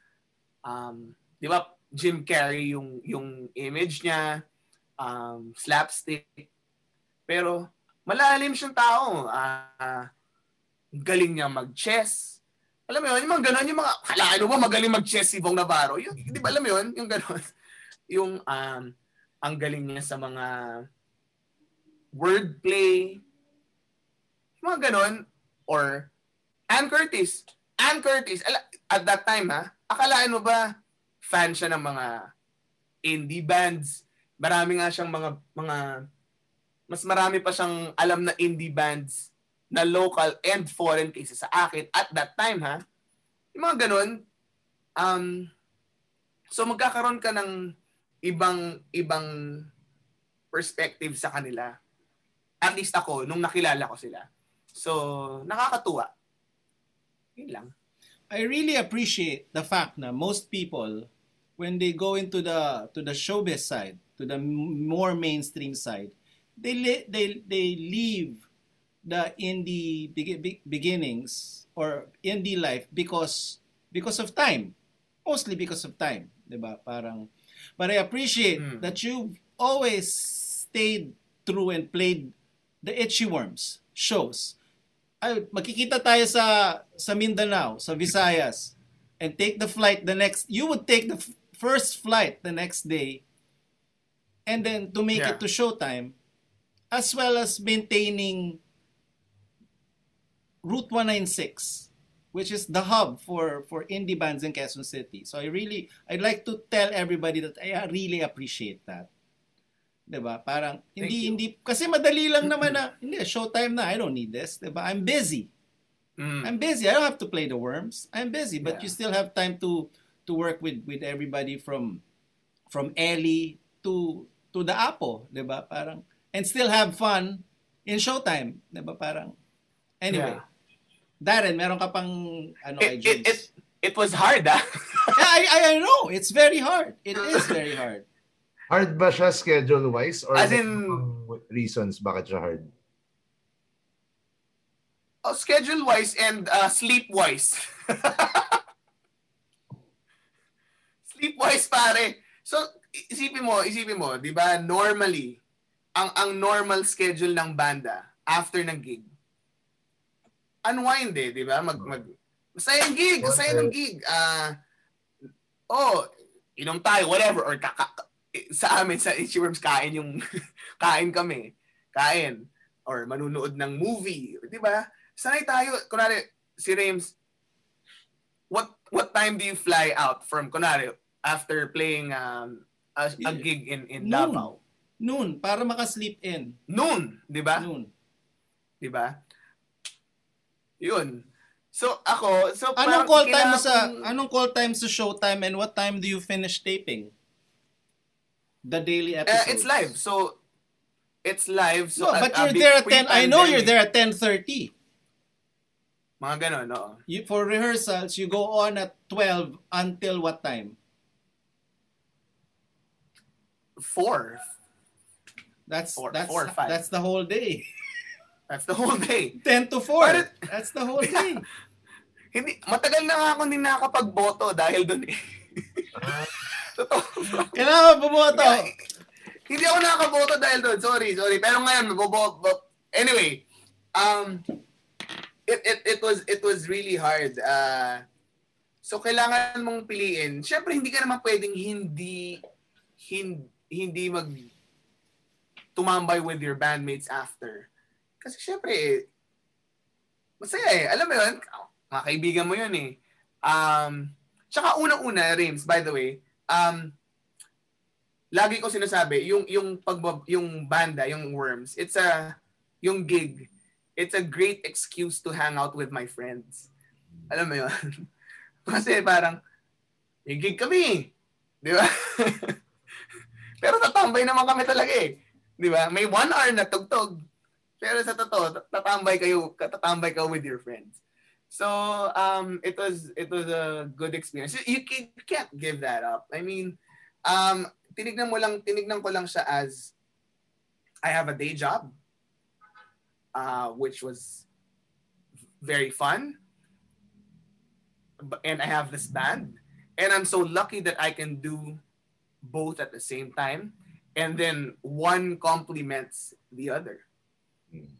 um di ba Jim Carrey yung yung image niya um slapstick pero malalim siyang tao ah galing niya mag-chess alam mo yun, yung mga ganon, yung mga, halaan mo ba magaling mag-chess si Bong Navarro? Yung, di ba alam mo yun? Yung ganon. Yung, um, ang galing niya sa mga wordplay, mga ganon, or Ann Curtis. Ann Curtis, at that time ha, akalaan mo ba fan siya ng mga indie bands? Marami nga siyang mga, mga, mas marami pa siyang alam na indie bands na local and foreign cases sa akin at that time ha. Yung mga ganun, um, so magkakaroon ka ng ibang ibang perspective sa kanila. At least ako, nung nakilala ko sila. So, nakakatuwa. Yun lang. I really appreciate the fact na most people when they go into the to the showbiz side, to the more mainstream side, they they they leave the indie begi- be- beginnings or indie life because because of time. Mostly because of time, 'di ba? Parang but I appreciate Mm. that you've always stayed true and played the Itchy Worms shows ay, magkikita tayo sa sa Mindanao, sa Visayas, and take the flight the next, you would take the first flight the next day, and then to make Yeah. it to showtime, as well as maintaining Route 196, which is the hub for for indie bands in Quezon City. So I really, I'd like to tell everybody that I really appreciate that. 'Di ba? Parang Thank hindi you. hindi kasi madali lang naman na hindi showtime na I don't need this, 'di ba? I'm busy. Mm. I'm busy. I don't have to play the worms. I'm busy, but Yeah. you still have time to to work with with everybody from from Ellie to to the Apo, 'di ba? Parang and still have fun in showtime, 'di ba? Parang anyway. Yeah. Darren, meron ka pang ano kay It, it, it, it was hard ah. Yeah, I, I I know. It's very hard. It is very hard. Hard ba siya schedule-wise? Or As in- reasons bakit siya hard? oh, schedule-wise and uh, sleep-wise. Sleepwise pare. So, isipin mo, isipin mo, 'di ba? Normally, ang ang normal schedule ng banda after ng gig. Unwind eh, 'di ba? Mag mag masaya ang gig, masaya ng gig. Ah, oh, inom tayo, whatever or kaka, sa amin sa Itchy kain yung kain kami. Kain or manunood ng movie, 'di ba? Sanay tayo, kunwari si Rames what what time do you fly out from kunwari after playing um, a, a gig in in. Davao? Noon, para maka-sleep in. Noon, 'di ba? Noon. 'Di ba? 'Yun. So ako, so Anong call time mo sa anong call time sa showtime and what time do you finish taping? The daily episodes. it's live. So it's live. So no, at- but uh, you're there at pre- 10. I know you're there at 10:30. Mga ganun, oo. You, for rehearsals, you go on at 12 until what time? Four. That's Four- that's four or five. that's the whole day. That's the whole day. 10 to 4. But it- that's the whole day. Hindi, matagal na nga ako hindi nakakapag-boto dahil doon eh. Totoo. Kailangan bumoto. Hindi ako nakakaboto dahil doon. Sorry, sorry. Pero ngayon, bobo, bo- anyway, um, it, it, it was it was really hard. Uh, so kailangan mong piliin. Siyempre, hindi ka naman pwedeng hindi hindi, hindi mag tumambay with your bandmates after. Kasi syempre, masaya eh. Alam mo yun, mga kaibigan mo yun eh. Um, tsaka unang-una, Rames, by the way, um, lagi ko sinasabi, yung yung pag yung banda, yung Worms, it's a yung gig, it's a great excuse to hang out with my friends. Alam mo 'yun? Kasi parang may gig kami. 'Di ba? Pero tatambay naman kami talaga eh. 'Di ba? May one hour na tugtog. Pero sa totoo, tatambay kayo, tatambay ka with your friends. So, um, it was it was a good experience. You, you can't give that up. I mean, um, tinignan mo lang, tinignan ko lang siya as I have a day job, uh, which was very fun. And I have this band. And I'm so lucky that I can do both at the same time. And then one complements the other. Hmm.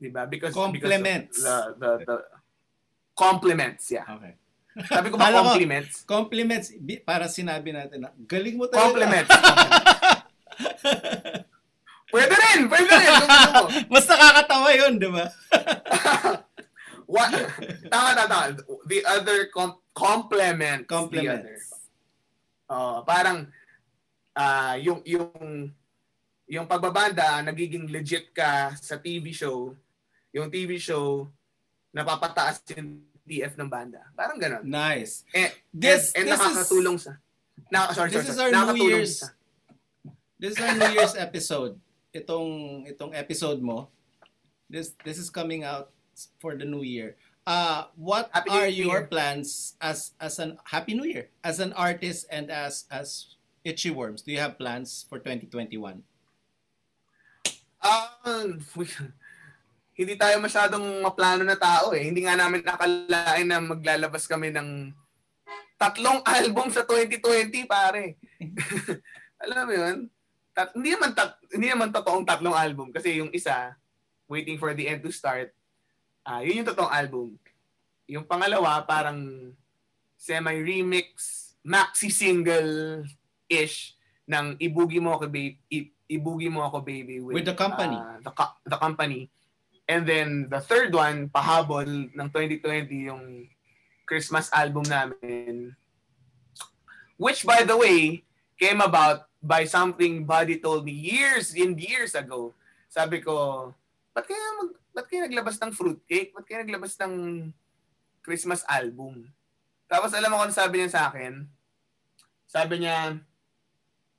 Diba? Because, Complements. because the, the, the compliments, yeah. Okay. Sabi ko ba Kala ko- compliments? Compliments para sinabi natin na galing mo talaga. Compliments. pwede rin, pwede rin. Mas nakakatawa 'yun, 'di ba? What? Tama, tama. The other com- complements the other. Compliments. Oh, parang ah yung yung yung pagbabanda nagiging legit ka sa TV show. Yung TV show napapataas yung TF ng banda. Parang gano'n. Nice. Eh, This- and, and this is- nakakatulong sa na, sorry, This sorry, is sorry. our New Year's sa- This is our New Year's episode. Itong itong episode mo. This this is coming out for the new year. Uh what Happy are New your Year. plans as as an Happy New Year as an artist and as as Itchy Worms? Do you have plans for 2021? Ah, hindi tayo masyadong maplano na tao eh. Hindi nga namin nakalain na maglalabas kami ng tatlong album sa 2020, pare. Alam mo yun? Tat- hindi naman tat- hindi naman totoong tatlong album kasi yung isa Waiting for the End to Start. Ah, yun yung totoong album. Yung pangalawa parang semi-remix, maxi single ish ng Ibugi mo ako baby, Ibugi mo ako baby With the company. uh, the, co- the company. And then the third one, pahabol ng 2020 yung Christmas album namin. Which by the way, came about by something Buddy told me years and years ago. Sabi ko, ba't kaya, mag, ba't kaya naglabas ng fruitcake? Ba't kaya naglabas ng Christmas album? Tapos alam mo kung ano sabi niya sa akin? Sabi niya,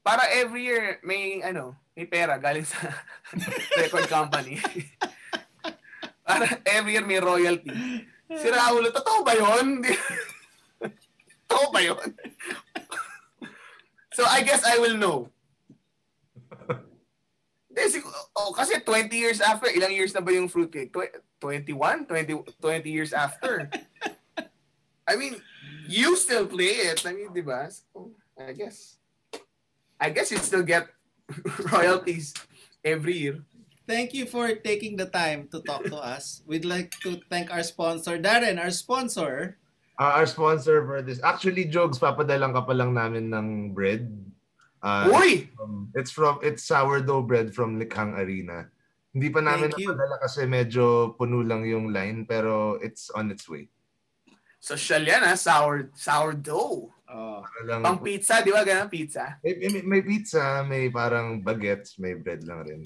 para every year may ano, may pera galing sa record company. para every year may royalty. Si Raulo, totoo ba yun? totoo ba yun? so I guess I will know. Hindi, oh, kasi 20 years after, ilang years na ba yung fruitcake? Tw- 21? 20, 20 years after. I mean, you still play it. I mean, di ba? So, I guess. I guess you still get royalties every year. Thank you for taking the time to talk to us. We'd like to thank our sponsor, Darren, our sponsor. Uh, our sponsor for this. Actually, Jogs, papadalang ka pa lang namin ng bread. Uh, Uy! Um, it's from it's sourdough bread from Likhang Arena. Hindi pa namin Thank you. napadala kasi medyo puno lang yung line pero it's on its way. Social yan ha, sour, sourdough. Oh. Lang, Pang pizza, di ba? Ganun pizza. may, may, may pizza, may parang baguettes, may bread lang rin.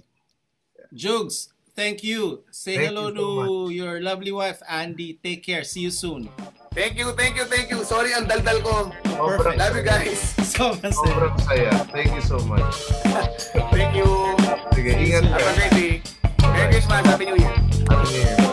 Jugs, thank you. Say Thank hello you to so your lovely wife, Andy. Take care. See you soon. Thank you, thank you, thank you. Sorry, ang daldal ko. Perfect. Love you guys. So, masaya. Sobrang saya. Thank you so much. Thank you. Sige, ingat Have a ka. great day. Merry Christmas. Happy New Year.